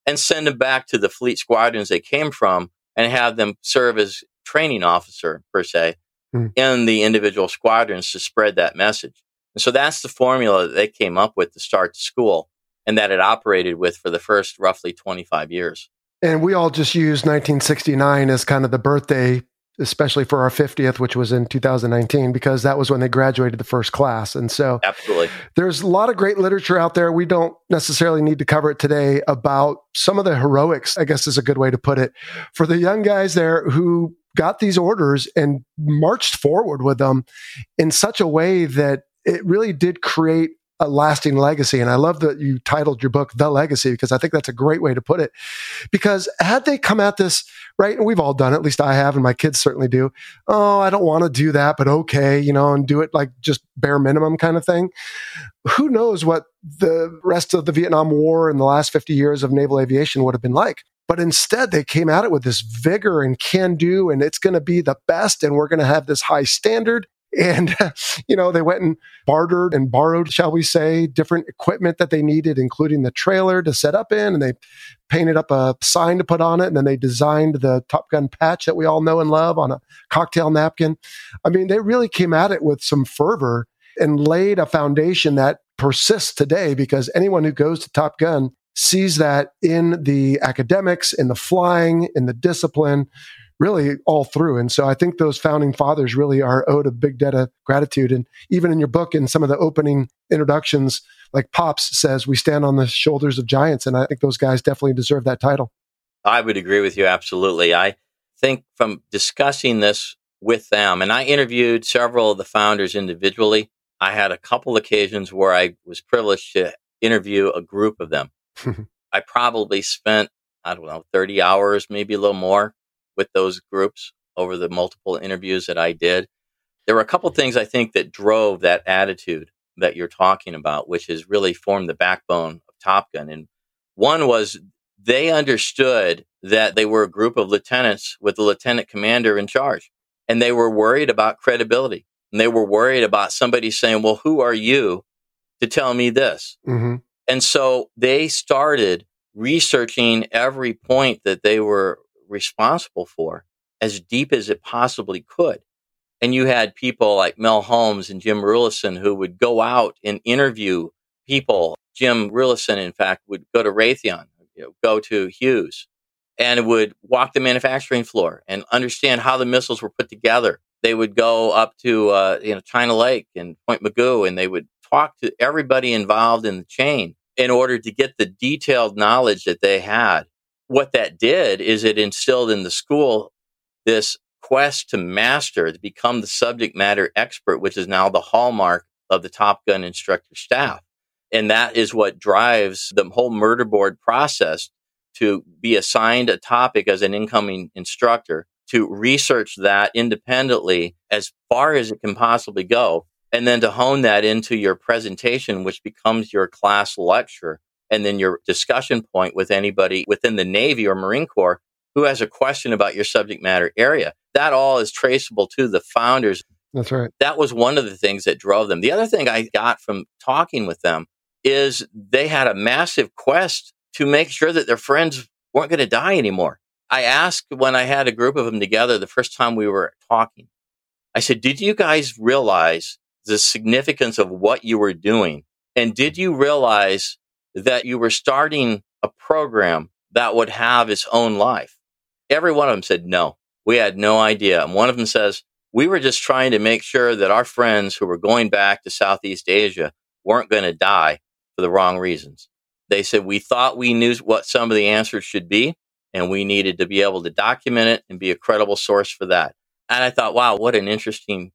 and send them back to the fleet squadrons they came from and have them serve as training officer per se mm. in the individual squadrons to spread that message. And so that's the formula that they came up with to start the school and that it operated with for the first roughly 25 years. And we all just use 1969 as kind of the birthday especially for our 50th, which was in 2019, because that was when they graduated the first class. And so, absolutely, there's a lot of great literature out there. We don't necessarily need to cover it today about some of the heroics, I guess is a good way to put it, for the young guys there who got these orders and marched forward with them in such a way that it really did create a lasting legacy. And I love that you titled your book The Legacy because I think that's a great way to put it. Because had they come at this, right, and we've all done it, at least I have, and my kids certainly do. Oh, I don't want to do that, but okay, you know, and do it like just bare minimum kind of thing. Who knows what the rest of the Vietnam War and the last 50 years of naval aviation would have been like? But instead, they came at it with this vigor and can do, and it's going to be the best, and we're going to have this high standard. And, you know, they went and bartered and borrowed, shall we say, different equipment that they needed, including the trailer to set up in. And they painted up a sign to put on it. And then they designed the Top Gun patch that we all know and love on a cocktail napkin. I mean, they really came at it with some fervor and laid a foundation that persists today because anyone who goes to Top Gun sees that in the academics, in the flying, in the discipline, really all through. And so I think those founding fathers really are owed a big debt of gratitude. And even in your book, in some of the opening introductions, like Pops says, we stand on the shoulders of giants. And I think those guys definitely deserve that title. I would agree with you absolutely. I think from discussing this with them, and I interviewed several of the founders individually. I had a couple occasions where I was privileged to interview a group of them. I probably spent, I don't know, 30 hours, maybe a little more with those groups over the multiple interviews that I did. There were a couple things I think that drove that attitude that you're talking about, which has really formed the backbone of Top Gun. And one was they understood that they were a group of lieutenants with the lieutenant commander in charge. And they were worried about credibility. And they were worried about somebody saying, well, who are you to tell me this? Mm-hmm. And so they started researching every point that they were responsible for as deep as it possibly could. And you had people like Mel Holmes and Jim Ruliffson who would go out and interview people. Jim Ruliffson, in fact, would go to Raytheon, you know, go to Hughes, and would walk the manufacturing floor and understand how the missiles were put together. They would go up to uh, you know China Lake and Point Mugu, and they would talk to everybody involved in the chain in order to get the detailed knowledge that they had what that did is it instilled in the school this quest to master, to become the subject matter expert, which is now the hallmark of the Top Gun instructor staff. And that is what drives the whole murder board process to be assigned a topic as an incoming instructor, to research that independently as far as it can possibly go, and then to hone that into your presentation, which becomes your class lecture and then your discussion point with anybody within the Navy or Marine Corps who has a question about your subject matter area. That all is traceable to the founders. That's right. That was one of the things that drove them. The other thing I got from talking with them is they had a massive quest to make sure that their friends weren't going to die anymore. I asked when I had a group of them together the first time we were talking, I said, Did you guys realize the significance of what you were doing? And did you realize that you were starting a program that would have its own life? Every one of them said no. We had no idea. And one of them says, we were just trying to make sure that our friends who were going back to Southeast Asia weren't going to die for the wrong reasons. They said, we thought we knew what some of the answers should be, and we needed to be able to document it and be a credible source for that. And I thought, wow, what an interesting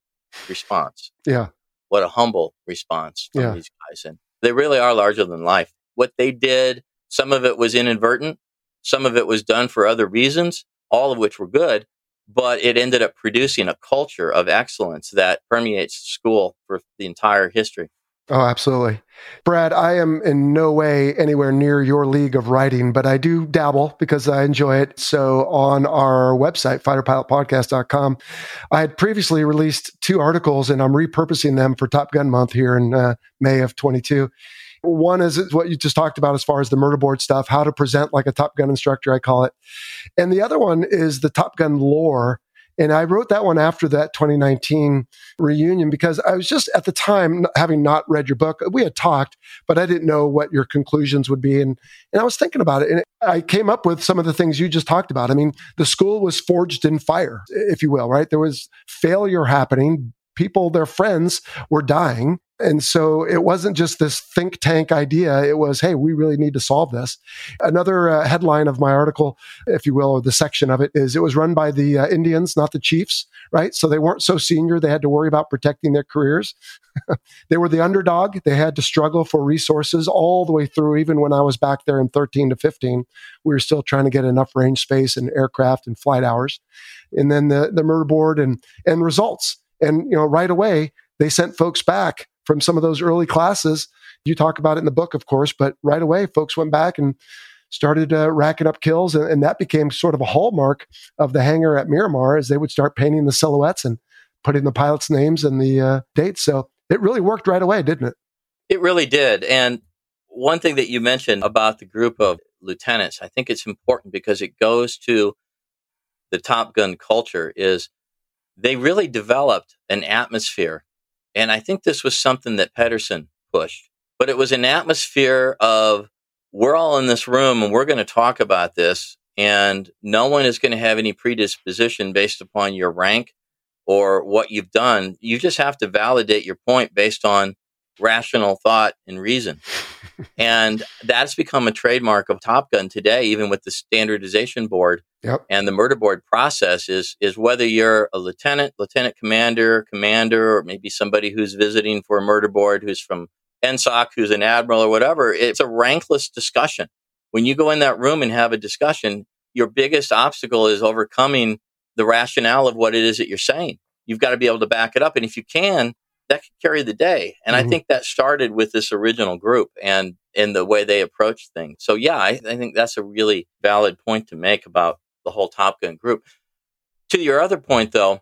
response. Yeah. What a humble response from Yeah. these guys. And they really are larger than life what they did. Some of it was inadvertent. Some of it was done for other reasons, all of which were good, but it ended up producing a culture of excellence that permeates school for the entire history. Oh, absolutely. Brad, I am in no way anywhere near your league of writing, but I do dabble because I enjoy it. So on our website, fighterpilotpodcast.com, I had previously released two articles and I'm repurposing them for Top Gun Month here in uh, May of 22. One is what you just talked about as far as the murder board stuff, how to present like a Top Gun instructor, I call it. And the other one is the Top Gun lore And I wrote that one after that 2019 reunion because I was just at the time, having not read your book, we had talked, but I didn't know what your conclusions would be. And, and I was thinking about it. And I came up with some of the things you just talked about. I mean, the school was forged in fire, if you will, right? There was failure happening. People, their friends were dying. And so it wasn't just this think tank idea. It was, hey, we really need to solve this. Another uh, headline of my article, if you will, or the section of it is it was run by the uh, Indians, not the Chiefs, right? So they weren't so senior. They had to worry about protecting their careers. they were the underdog. They had to struggle for resources all the way through. Even when I was back there in 13 to 15, we were still trying to get enough range space and aircraft and flight hours. And then the, the murder board and, and results. And, you know, right away, they sent folks back from some of those early classes. You talk about it in the book, of course, but right away, folks went back and started uh, racking up kills, and, and, that became sort of a hallmark of the hangar at Miramar as they would start painting the silhouettes and putting the pilots' names and the uh, dates. So it really worked right away, didn't it? It really did. And one thing that you mentioned about the group of lieutenants, I think it's important because it goes to the Top Gun culture is they really developed an atmosphere and I think this was something that Pedersen pushed, but it was an atmosphere of we're all in this room and we're going to talk about this. And no one is going to have any predisposition based upon your rank or what you've done. You just have to validate your point based on rational thought and reason. and that's become a trademark of Top Gun today, even with the standardization board yep. and the murder board process is, is whether you're a lieutenant, lieutenant commander, commander, or maybe somebody who's visiting for a murder board who's from NSAWC, who's an admiral or whatever. It's a rankless discussion. When you go in that room and have a discussion, your biggest obstacle is overcoming the rationale of what it is that you're saying. You've got to be able to back it up. And if you can, that could carry the day. And mm-hmm. I think that started with this original group and in the way they approached things. So yeah, I, I, think that's a really valid point to make about the whole Top Gun group. To your other point though,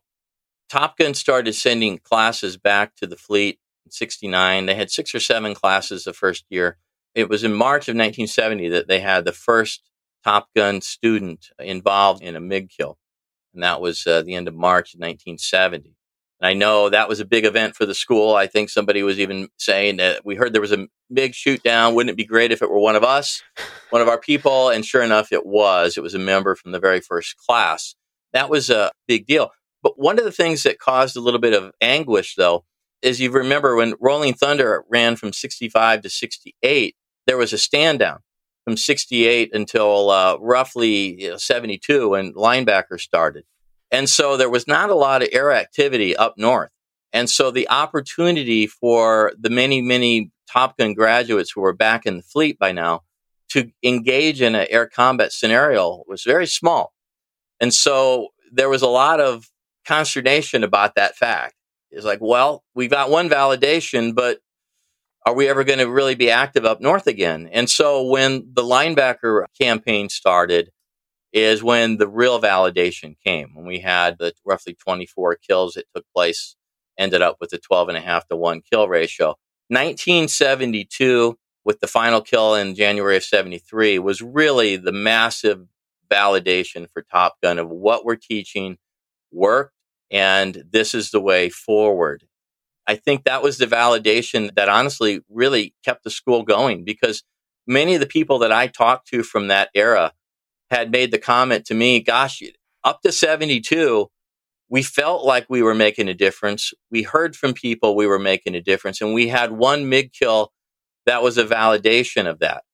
Top Gun started sending classes back to the fleet in 69. They had six or seven classes the first year. It was in March of 1970 that they had the first Top Gun student involved in a MiG kill. And that was uh, the end of March of 1970. And I know that was a big event for the school. I think somebody was even saying that we heard there was a big shoot down. Wouldn't it be great if it were one of us, one of our people? And sure enough, it was. It was a member from the very first class. That was a big deal. But one of the things that caused a little bit of anguish, though, is you remember when Rolling Thunder ran from 65 to 68, there was a stand down from 68 until uh, roughly you know, 72 when linebacker started. And so there was not a lot of air activity up north. And so the opportunity for the many, many Top Gun graduates who were back in the fleet by now to engage in an air combat scenario was very small. And so there was a lot of consternation about that fact. It's like, well, we got one validation, but are we ever going to really be active up north again? And so when the linebacker campaign started, is when the real validation came. When we had the roughly 24 kills that took place, ended up with a 12 and a half to one kill ratio. 1972, with the final kill in January of 73, was really the massive validation for Top Gun of what we're teaching worked, and this is the way forward. I think that was the validation that honestly really kept the school going because many of the people that I talked to from that era had made the comment to me, gosh, up to 72, we felt like we were making a difference. We heard from people we were making a difference. And we had one MiG kill that was a validation of that.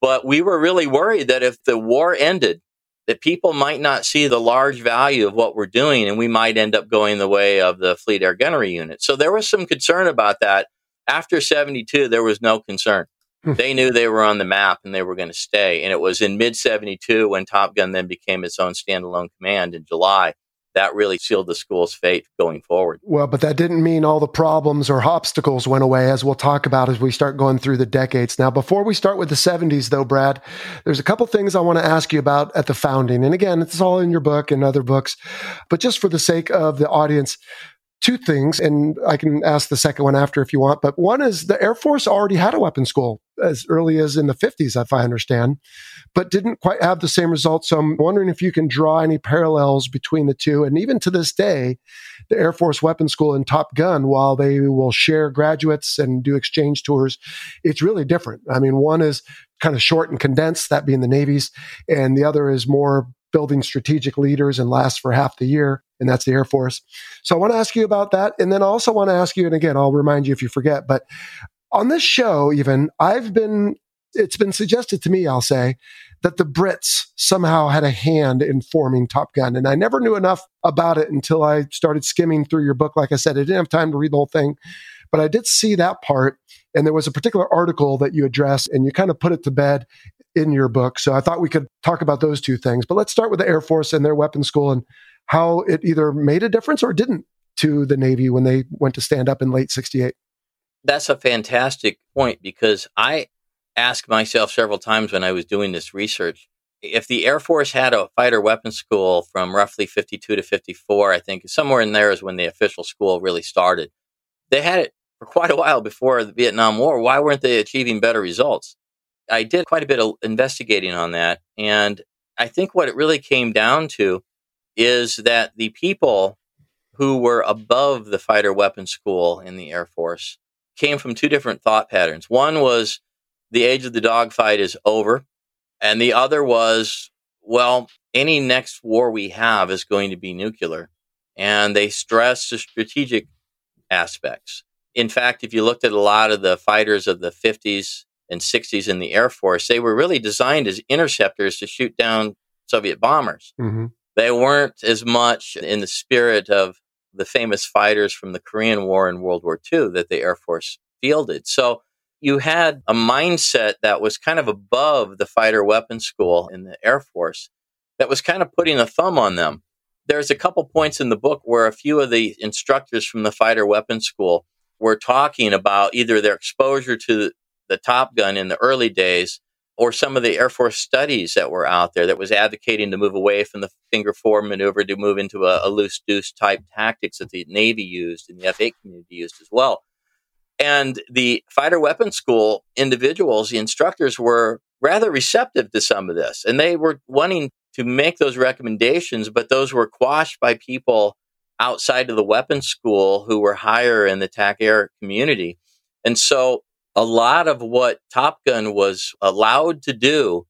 But we were really worried that if the war ended, that people might not see the large value of what we're doing and we might end up going the way of the fleet air gunnery unit. So there was some concern about that. After 72, there was no concern. Hmm. they knew they were on the map and they were going to stay. And it was in mid 72 when Top Gun then became its own standalone command in July. That really sealed the school's fate going forward. Well, but that didn't mean all the problems or obstacles went away, as we'll talk about as we start going through the decades. Now, before we start with the 70s, though, Brad, there's a couple things I want to ask you about at the founding. And again, it's all in your book and other books, but just for the sake of the audience, two things, and I can ask the second one after if you want. But one is the Air Force already had a weapons school as early as in the 50s, if I understand, but didn't quite have the same results. So I'm wondering if you can draw any parallels between the two. And even to this day, the Air Force Weapons School and Top Gun, while they will share graduates and do exchange tours, it's really different. I mean, one is kind of short and condensed, that being the Navy's, and the other is more building strategic leaders and lasts for half the year, and that's the Air Force. So I want to ask you about that. And then I also want to ask you, and again, I'll remind you if you forget, but on this show, even, I've been, it's been suggested to me, I'll say, that the Brits somehow had a hand in forming Top Gun. And I never knew enough about it until I started skimming through your book. Like I said, I didn't have time to read the whole thing, but I did see that part. And there was a particular article that you addressed, and you kind of put it to bed in your book. So I thought we could talk about those two things. But let's start with the Air Force and their weapons school and how it either made a difference or didn't to the Navy when they went to stand up in late 68. That's a fantastic point because I asked myself several times when I was doing this research if the Air Force had a fighter weapons school from roughly 52 to 54, I think somewhere in there is when the official school really started. They had it for quite a while before the Vietnam War. Why weren't they achieving better results? I did quite a bit of investigating on that. And I think what it really came down to is that the people who were above the fighter weapons school in the Air Force came from two different thought patterns. One was the age of the dogfight is over. And the other was, well, any next war we have is going to be nuclear. And they stressed the strategic aspects. In fact, if you looked at a lot of the fighters of the 50s and 60s in the Air Force, they were really designed as interceptors to shoot down Soviet bombers. Mm-hmm. They weren't as much in the spirit of the famous fighters from the Korean War and World War II that the Air Force fielded. So you had a mindset that was kind of above the fighter weapons school in the Air Force that was kind of putting a thumb on them. There's a couple points in the book where a few of the instructors from the fighter weapons school were talking about either their exposure to the Top Gun in the early days or some of the Air Force studies that were out there that was advocating to move away from the finger four maneuver to move into a, a loose deuce type tactics that the Navy used and the F 8 community used as well. And the fighter weapons school individuals, the instructors were rather receptive to some of this. And they were wanting to make those recommendations, but those were quashed by people outside of the weapons school who were higher in the TAC Air community. And so a lot of what Top Gun was allowed to do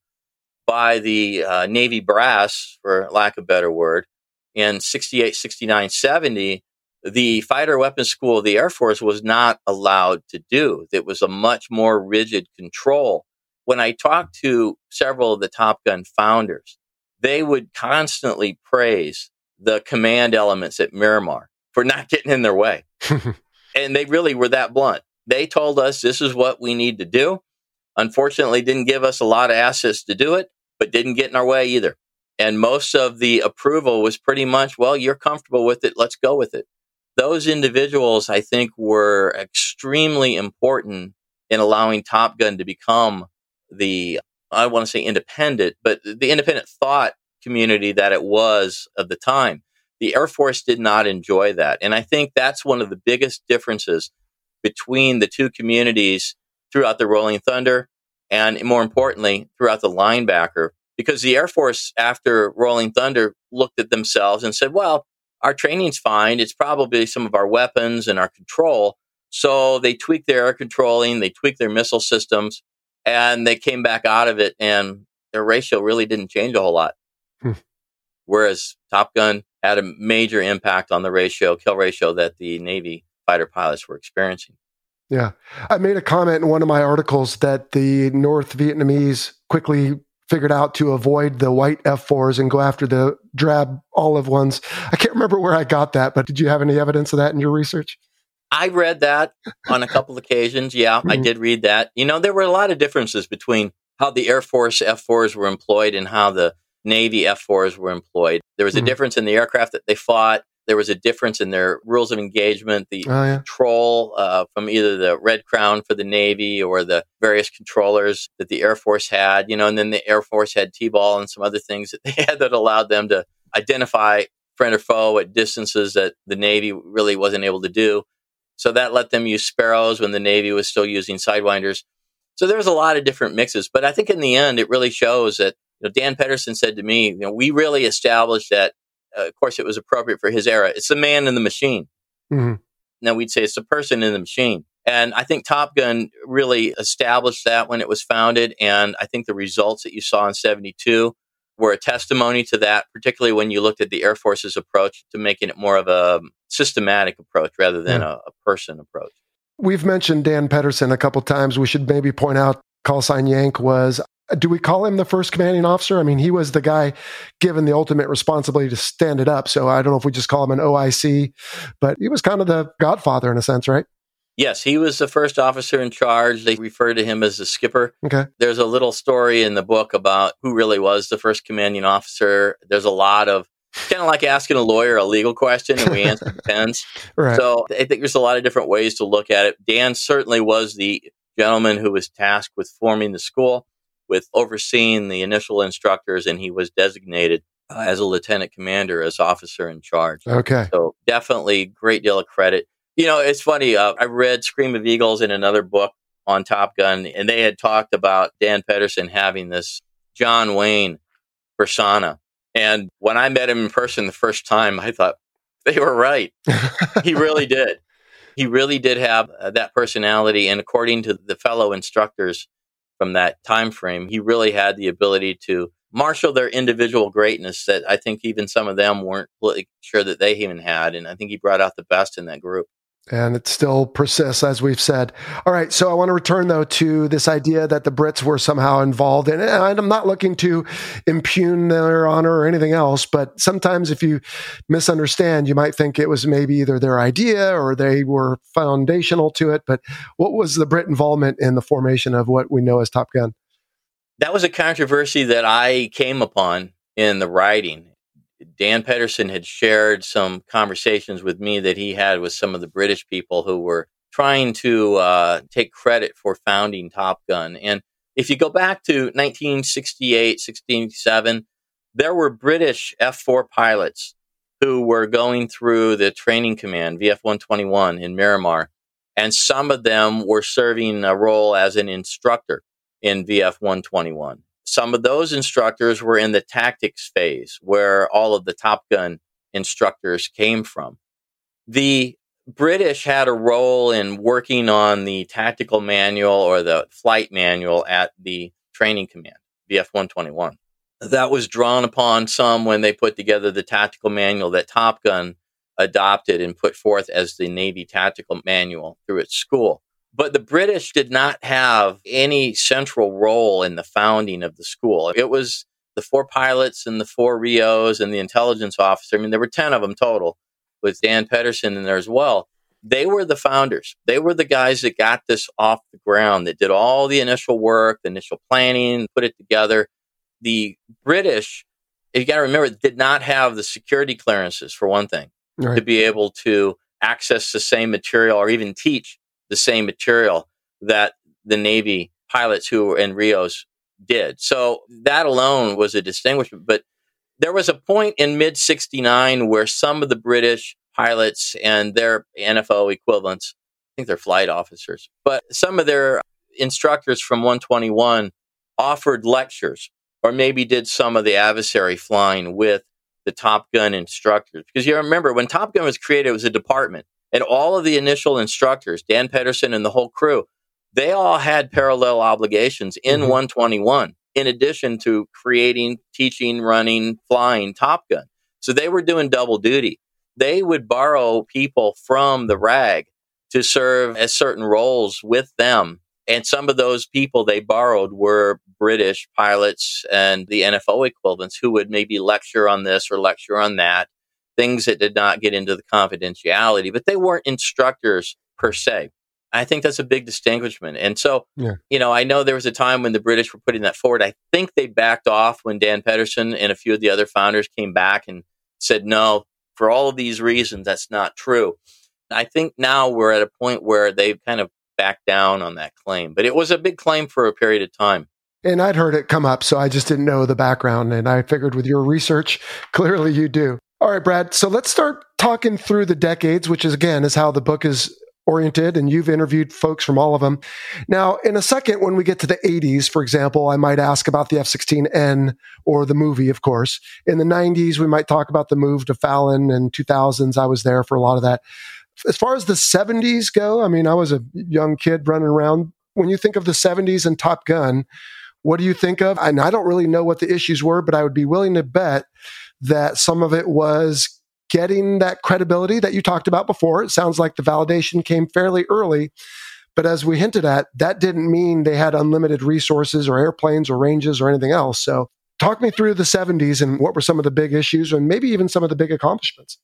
by the uh, Navy brass, for lack of a better word, in 68, 69, 70, the fighter weapons school of the Air Force was not allowed to do. It was a much more rigid control. When I talked to several of the Top Gun founders, they would constantly praise the command elements at Miramar for not getting in their way. and they really were that blunt. They told us this is what we need to do. Unfortunately, didn't give us a lot of assets to do it, but didn't get in our way either. And most of the approval was pretty much, well, you're comfortable with it. Let's go with it. Those individuals, I think, were extremely important in allowing Top Gun to become the, I want to say independent, but the independent thought community that it was of the time. The Air Force did not enjoy that. And I think that's one of the biggest differences between the two communities throughout the Rolling Thunder and more importantly, throughout the linebacker. Because the Air Force, after Rolling Thunder, looked at themselves and said, well, our training's fine. It's probably some of our weapons and our control. So they tweaked their air controlling, they tweaked their missile systems, and they came back out of it, and their ratio really didn't change a whole lot. Hmm. Whereas Top Gun had a major impact on the ratio, kill ratio that the Navy fighter pilots were experiencing. Yeah. I made a comment in one of my articles that the North Vietnamese quickly figured out to avoid the white F4s and go after the drab olive ones. I can't remember where I got that, but did you have any evidence of that in your research? I read that on a couple occasions. Yeah. I did read that. You know, there were a lot of differences between how the Air Force F4s were employed and how the Navy F4s were employed. There was a mm-hmm. difference in the aircraft that they fought there was a difference in their rules of engagement, the oh, yeah. control uh, from either the Red Crown for the Navy or the various controllers that the Air Force had, you know, and then the Air Force had T-ball and some other things that they had that allowed them to identify friend or foe at distances that the Navy really wasn't able to do. So that let them use Sparrows when the Navy was still using Sidewinders. So there's a lot of different mixes, but I think in the end, it really shows that you know, Dan Pedersen said to me, you know, we really established that. Uh, of course, it was appropriate for his era. It's the man in the machine. hmm Now we'd say it's the person in the machine. And I think Top Gun really established that when it was founded. And I think the results that you saw in 72 were a testimony to that, particularly when you looked at the Air Force's approach to making it more of a systematic approach rather than a, a person approach. We've mentioned Dan Pedersen a couple times. We should maybe point out call sign Yank was. Do we call him the first commanding officer? I mean, he was the guy given the ultimate responsibility to stand it up. So I don't know if we just call him an OIC, but he was kind of the godfather in a sense, right? Yes, he was the first officer in charge. They refer to him as the skipper. Okay. There's a little story in the book about who really was the first commanding officer. There's a lot of kind of like asking a lawyer a legal question and we answer depends. Right. So I think there's a lot of different ways to look at it. Dan certainly was the gentleman who was tasked with forming the school, with overseeing the initial instructors, and he was designated uh, as a lieutenant commander, as officer in charge. okay. So definitely great deal of credit. You know, it's funny. Uh, I read Scream of Eagles in another book on Top Gun, and they had talked about Dan Pedersen having this John Wayne persona. And when I met him in person the first time, I thought they were right. he really did. He really did have uh, that personality, and according to the fellow instructors from that time frame, he really had the ability to marshal their individual greatness that I think even some of them weren't sure that they even had. And I think he brought out the best in that group. And it still persists, as we've said. All right, so I want to return though to this idea that the Brits were somehow involved in it. And I'm not looking to impugn their honor or anything else, but sometimes if you misunderstand, you might think it was maybe either their idea or they were foundational to it. But what was the Brit involvement in the formation of what we know as Top Gun? That was a controversy that I came upon in the writing. Dan Pedersen had shared some conversations with me that he had with some of the British people who were trying to uh, take credit for founding Top Gun. And if you go back to 1968, 67, there were British F 4 pilots who were going through the training command, VF 121 in Miramar. And some of them were serving a role as an instructor in VF 121 some of those instructors were in the tactics phase where all of the Top Gun instructors came from. The British had a role in working on the tactical manual or the flight manual at the training command, VF 121. That was drawn upon some when they put together the tactical manual that Top Gun adopted and put forth as the Navy tactical manual through its school. But the British did not have any central role in the founding of the school. It was the four pilots and the four RIOs and the intelligence officer. I mean, there were 10 of them total, with Dan Pedersen in there as well. They were the founders. They were the guys that got this off the ground, that did all the initial work, the initial planning, put it together. The British, if you got to remember, did not have the security clearances, for one thing, Right. to be able to access the same material or even teach the same material that the Navy pilots who were in RIOs did. So that alone was a distinguishment. But there was a point in mid 69 where some of the British pilots and their NFO equivalents, I think they're flight officers, but some of their instructors from 121 offered lectures or maybe did some of the adversary flying with the Top Gun instructors. Because you remember when Top Gun was created, it was a department. And all of the initial instructors, Dan Pedersen and the whole crew, they all had parallel obligations in Mhm. 121, in addition to creating, teaching, running, flying Top Gun. So they were doing double duty. They would borrow people from the RAG to serve as certain roles with them. And some of those people they borrowed were British pilots and the NFO equivalents who would maybe lecture on this or lecture on that, things that did not get into the confidentiality, but they weren't instructors per se. I think that's a big distinguishment. And so, Yeah. you know, I know there was a time when the British were putting that forward. I think they backed off when Dan Pedersen and a few of the other founders came back and said, no, for all of these reasons, that's not true. I think now we're at a point where they've kind of backed down on that claim, but it was a big claim for a period of time. And I'd heard it come up, so I just didn't know the background. And I figured with your research, clearly you do. All right, Brad. So let's start talking through the decades, which is again is how the book is oriented and you've interviewed folks from all of them. Now, in a second, when we get to the 80s, for example, I might ask about the F 16N or the movie, of course. In the 90s, we might talk about the move to Fallon and 2000s. I was there for a lot of that. As far as the 70s go, I mean, I was a young kid running around. When you think of the 70s and Top Gun, what do you think of? And I don't really know what the issues were, but I would be willing to bet that some of it was getting that credibility that you talked about before. It sounds like the validation came fairly early. But as we hinted at, that didn't mean they had unlimited resources or airplanes or ranges or anything else. So, talk me through the 70s and what were some of the big issues and maybe even some of the big accomplishments.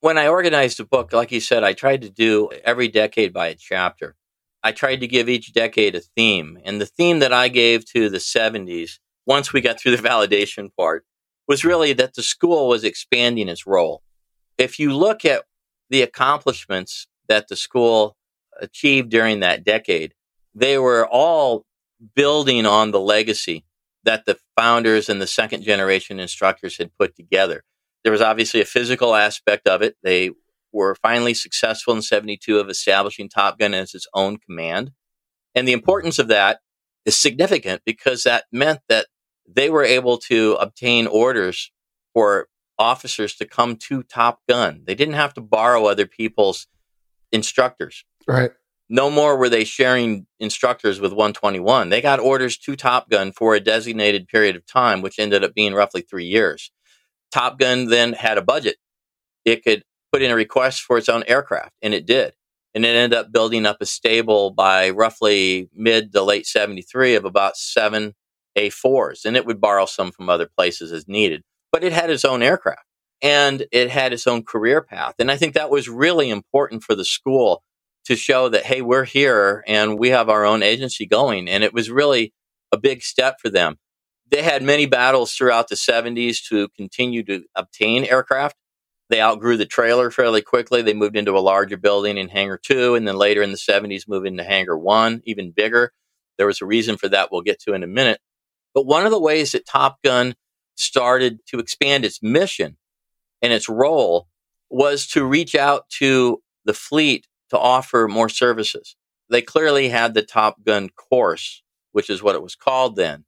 When I organized the book, like you said, I tried to do every decade by a chapter. I tried to give each decade a theme. And the theme that I gave to the 70s, once we got through the validation part, was really that the school was expanding its role. If you look at the accomplishments that the school achieved during that decade, they were all building on the legacy that the founders and the second generation instructors had put together. There was obviously a physical aspect of it. They were finally successful in 72 of establishing Top Gun as its own command. And the importance of that is significant because that meant that they were able to obtain orders for officers to come to Top Gun. They didn't have to borrow other people's instructors. Right. No more were they sharing instructors with 121. They got orders to Top Gun for a designated period of time, which ended up being roughly three years. Top Gun then had a budget. It could put in a request for its own aircraft, and it did. And it ended up building up a stable by roughly mid to late 73 of about seven A4s, and it would borrow some from other places as needed. But it had its own aircraft and it had its own career path. And I think that was really important for the school to show that, hey, we're here and we have our own agency going. And it was really a big step for them. They had many battles throughout the 70s to continue to obtain aircraft. They outgrew the trailer fairly quickly. They moved into a larger building in Hangar 2, and then later in the 70s, moved into Hangar 1, even bigger. There was a reason for that we'll get to in a minute. But one of the ways that Top Gun started to expand its mission and its role was to reach out to the fleet to offer more services. They clearly had the Top Gun course, which is what it was called then.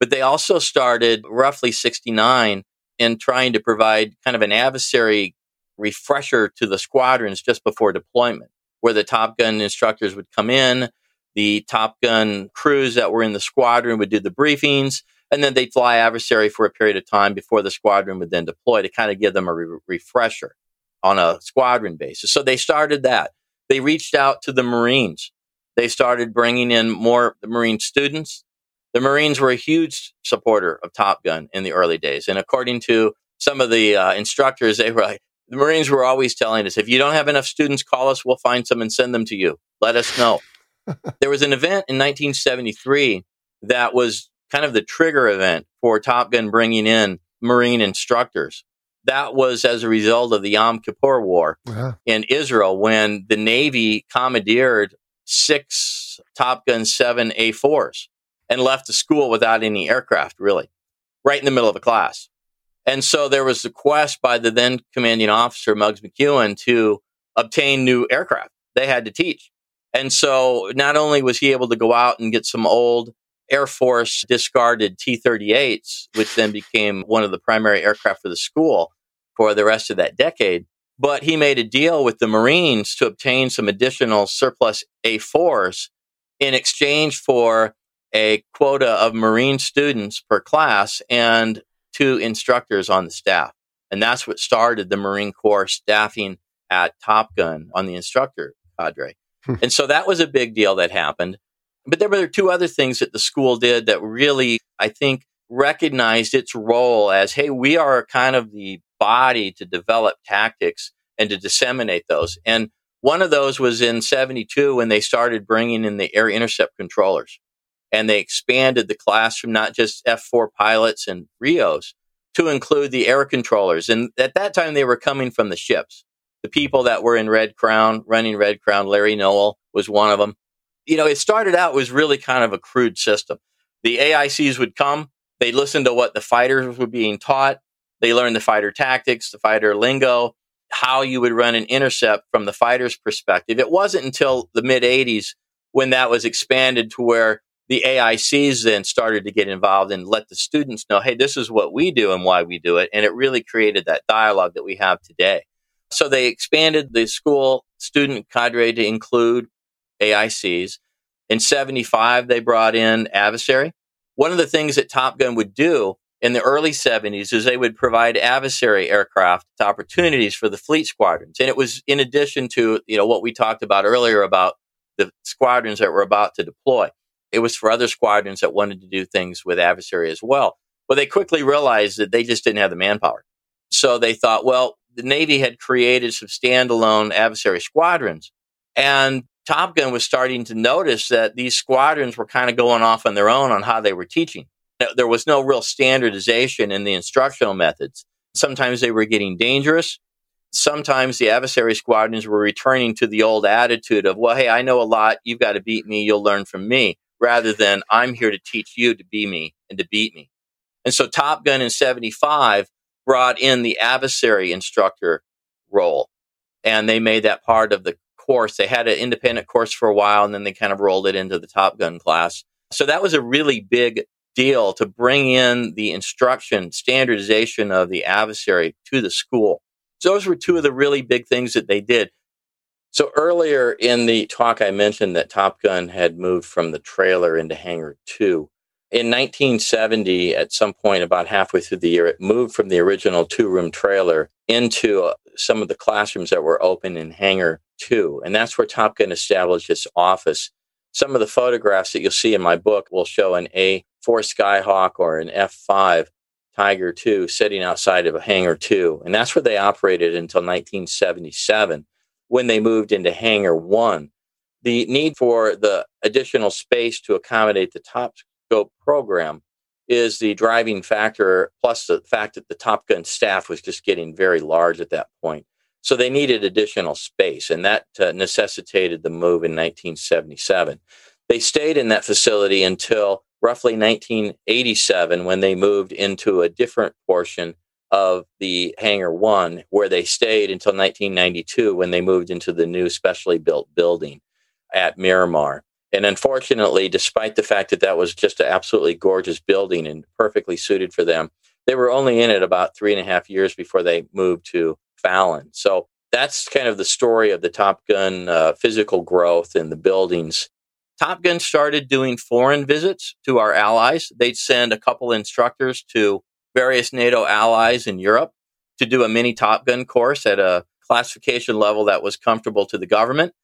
But they also started roughly 69 in trying to provide kind of an adversary refresher to the squadrons just before deployment, where the Top Gun instructors would come in, the Top Gun crews that were in the squadron would do the briefings, and then they'd fly adversary for a period of time before the squadron would then deploy to kind of give them a re- refresher on a squadron basis. So they started that. They reached out to the Marines. They started bringing in more Marine students. The Marines were a huge supporter of Top Gun in the early days. And according to some of the uh, instructors, they were like, the Marines were always telling us, if you don't have enough students, call us. We'll find some and send them to you. Let us know. There was an event in 1973 that was kind of the trigger event for Top Gun bringing in Marine instructors. That was as a result of the Yom Kippur War uh-huh. in Israel when the Navy commandeered six Top Gun 7 A4s and left the school without any aircraft, really, right in the middle of a class. And so there was the quest by the then commanding officer, Muggs McKeown, to obtain new aircraft. They had to teach. And so not only was he able to go out and get some old Air Force discarded T 38s, which then became one of the primary aircraft for the school for the rest of that decade. But he made a deal with the Marines to obtain some additional surplus A4s in exchange for a quota of Marine students per class and two instructors on the staff. And that's what started the Marine Corps staffing at Top Gun on the instructor cadre. And so that was a big deal that happened. But there were two other things that the school did that really, I think, recognized its role as hey, we are kind of the body to develop tactics and to disseminate those. And one of those was in 72 when they started bringing in the air intercept controllers. And they expanded the class from not just F4 pilots and RIOs to include the air controllers. And at that time, they were coming from the ships. The people that were in Red Crown, running Red Crown, Larry Nowell was one of them you know, it started out was really kind of a crude system. The AICs would come, they listened to what the fighters were being taught, they learned the fighter tactics, the fighter lingo, how you would run an intercept from the fighter's perspective. It wasn't until the mid 80s when that was expanded to where the AICs then started to get involved and let the students know, hey, this is what we do and why we do it. And it really created that dialogue that we have today. So they expanded the school student cadre to include AICs. In 75, they brought in adversary. One of the things that Top Gun would do in the early 70s is they would provide adversary aircraft to opportunities for the fleet squadrons. And it was in addition to, you know, what we talked about earlier about the squadrons that were about to deploy. It was for other squadrons that wanted to do things with adversary as well. Well, they quickly realized that they just didn't have the manpower. So they thought, well, the Navy had created some standalone adversary squadrons. And Top Gun was starting to notice that these squadrons were kind of going off on their own on how they were teaching. There was no real standardization in the instructional methods. Sometimes they were getting dangerous. Sometimes the adversary squadrons were returning to the old attitude of, well, hey, I know a lot. You've got to beat me. You'll learn from me rather than I'm here to teach you to be me and to beat me. And so Top Gun in 75 brought in the adversary instructor role and they made that part of the course. They had an independent course for a while and then they kind of rolled it into the Top Gun class. So that was a really big deal to bring in the instruction standardization of the adversary to the school. So those were two of the really big things that they did. So earlier in the talk, I mentioned that Top Gun had moved from the trailer into Hangar 2. In 1970, at some point about halfway through the year, it moved from the original two room trailer into uh, some of the classrooms that were open in Hangar 2. And that's where Top Gun established its office. Some of the photographs that you'll see in my book will show an A4 Skyhawk or an F5 Tiger II sitting outside of a Hangar 2. And that's where they operated until 1977 when they moved into Hangar 1. The need for the additional space to accommodate the top scope program is the driving factor, plus the fact that the Top Gun staff was just getting very large at that point. So they needed additional space, and that uh, necessitated the move in 1977. They stayed in that facility until roughly 1987 when they moved into a different portion of the Hangar 1, where they stayed until 1992 when they moved into the new specially built building at Miramar. And unfortunately, despite the fact that that was just an absolutely gorgeous building and perfectly suited for them, they were only in it about three and a half years before they moved to Fallon. So that's kind of the story of the Top Gun uh, physical growth and the buildings Top Gun started doing foreign visits to our allies. They'd send a couple instructors to various NATO allies in Europe to do a mini Top Gun course at a classification level that was comfortable to the government.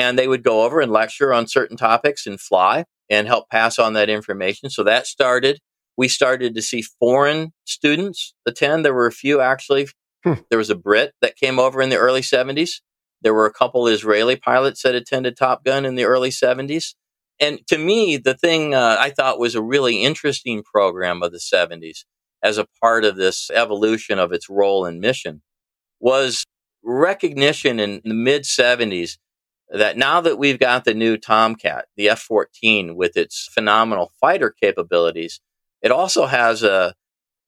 And they would go over and lecture on certain topics and fly and help pass on that information. So that started. We started to see foreign students attend. There were a few actually. Hmm. There was a Brit that came over in the early 70s. There were a couple Israeli pilots that attended Top Gun in the early 70s. And to me, the thing uh, I thought was a really interesting program of the 70s as a part of this evolution of its role and mission was recognition in the mid 70s that now that we've got the new Tomcat, the F 14, with its phenomenal fighter capabilities, it also has a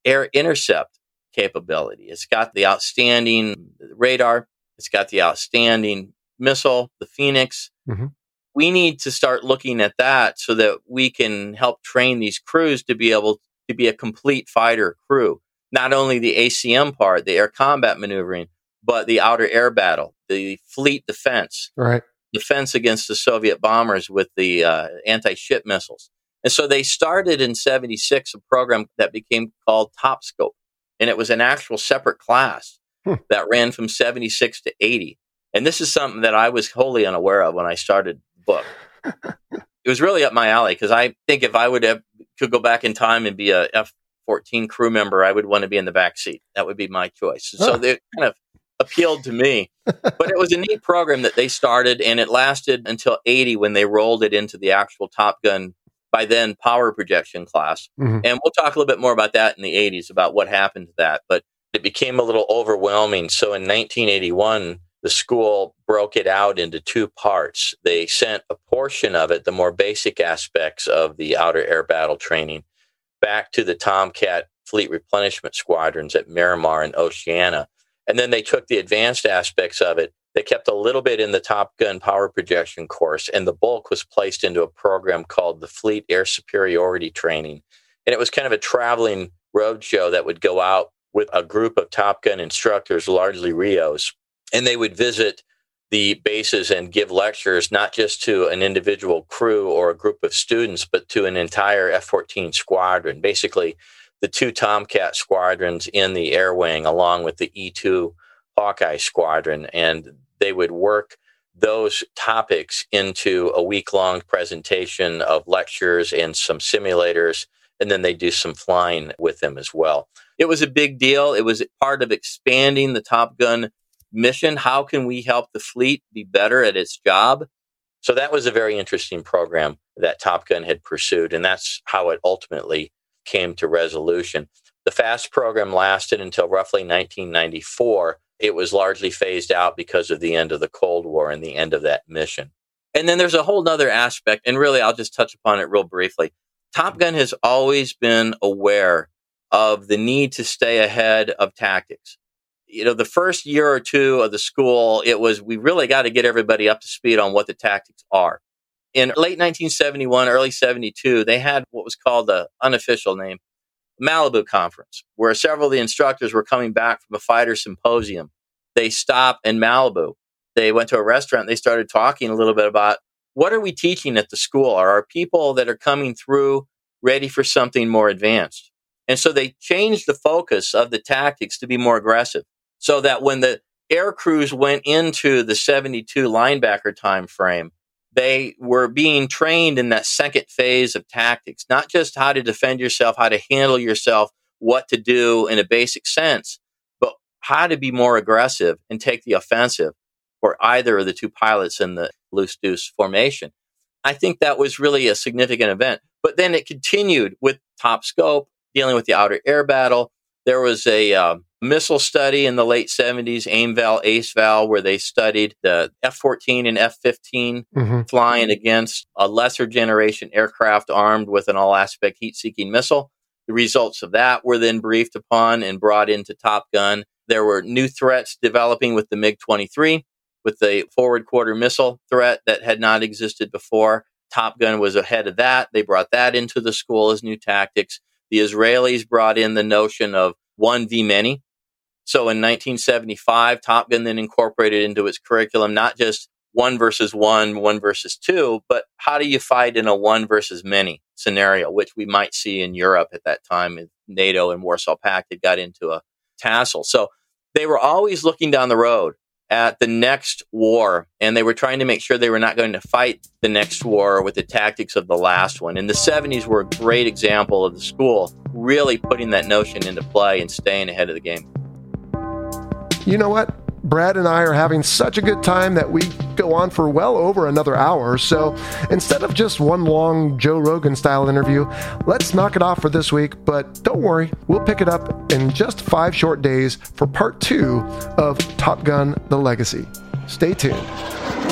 air intercept capability. It's got the outstanding radar, it's got the outstanding missile, the Phoenix. Mm-hmm we need to start looking at that so that we can help train these crews to be able to be a complete fighter crew. Not only the ACM part, the air combat maneuvering, but the outer air battle, the fleet defense, right? Defense against the Soviet bombers with the uh, anti-ship missiles. And so they started in 76 a program that became called Top Scope. And it was an actual separate class hmm. that ran from 76 to 80. And this is something that I was wholly unaware of when I started the book. it was really up my alley because I think if I would have could go back in time and be a F fourteen crew member, I would want to be in the back seat. That would be my choice. So they're kind of appealed to me. but it was a neat program that they started, and it lasted until eighty when they rolled it into the actual Top Gun. By then, power projection class, mm-hmm. and we'll talk a little bit more about that in the '80s about what happened to that. But it became a little overwhelming. So in 1981 the school broke it out into two parts. They sent a portion of it, the more basic aspects of the outer air battle training, back to the Tomcat fleet replenishment squadrons at Miramar and Oceana. And then they took the advanced aspects of it. They kept a little bit in the Top Gun power projection course, and the bulk was placed into a program called the Fleet Air Superiority Training. And it was kind of a traveling roadshow that would go out with a group of Top Gun instructors, largely RIOs, and they would visit the bases and give lectures not just to an individual crew or a group of students, but to an entire F 14 squadron. Basically, the two Tomcat squadrons in the air wing, along with the E 2 Hawkeye squadron. And they would work those topics into a week long presentation of lectures and some simulators. And then they do some flying with them as well. It was a big deal. It was part of expanding the Top Gun mission. How can we help the fleet be better at its job? So that was a very interesting program that Top Gun had pursued. And that's how it ultimately came to resolution. The FAST program lasted until roughly 1994. It was largely phased out because of the end of the Cold War and the end of that mission. And then there's a whole other aspect, and really I'll just touch upon it real briefly. Top Gun has always been aware of the need to stay ahead of tactics you know, the first year or two of the school, it was we really got to get everybody up to speed on what the tactics are. In late 1971, early 72, they had what was called the unofficial name Malibu Conference, where several of the instructors were coming back from a fighter symposium. They stopped in Malibu. They went to a restaurant. They started talking a little bit about what are we teaching at the school? Are our people that are coming through ready for something more advanced? And so they changed the focus of the tactics to be more aggressive so that when the air crews went into the 72 linebacker time frame, they were being trained in that second phase of tactics, not just how to defend yourself, how to handle yourself, what to do in a basic sense, but how to be more aggressive and take the offensive for either of the two pilots in the loose deuce formation. I think that was really a significant event. But then it continued with top scope, dealing with the outer air battle. There was a um, missile study in the late 70s, AIMVAL, ACEVAL, where they studied the F 14 and F 15 mm-hmm. flying against a lesser generation aircraft armed with an all aspect heat seeking missile. The results of that were then briefed upon and brought into Top Gun. There were new threats developing with the MiG 23, with the forward quarter missile threat that had not existed before. Top Gun was ahead of that. They brought that into the school as new tactics. The Israelis brought in the notion of one v many, so in 1975, Top Gun then incorporated into its curriculum not just one versus one, one versus two, but how do you fight in a one versus many scenario, which we might see in Europe at that time. NATO and Warsaw Pact had got into a tassel. So they were always looking down the road at the next war, and they were trying to make sure they were not going to fight the next war with the tactics of the last one. And the 70s were a great example of the school really putting that notion into play and staying ahead of the game you know what? Brad and I are having such a good time that we go on for well over another hour. So instead of just one long Joe Rogan style interview, let's knock it off for this week. But don't worry, we'll pick it up in just five short days for part two of Top Gun The Legacy. Stay tuned.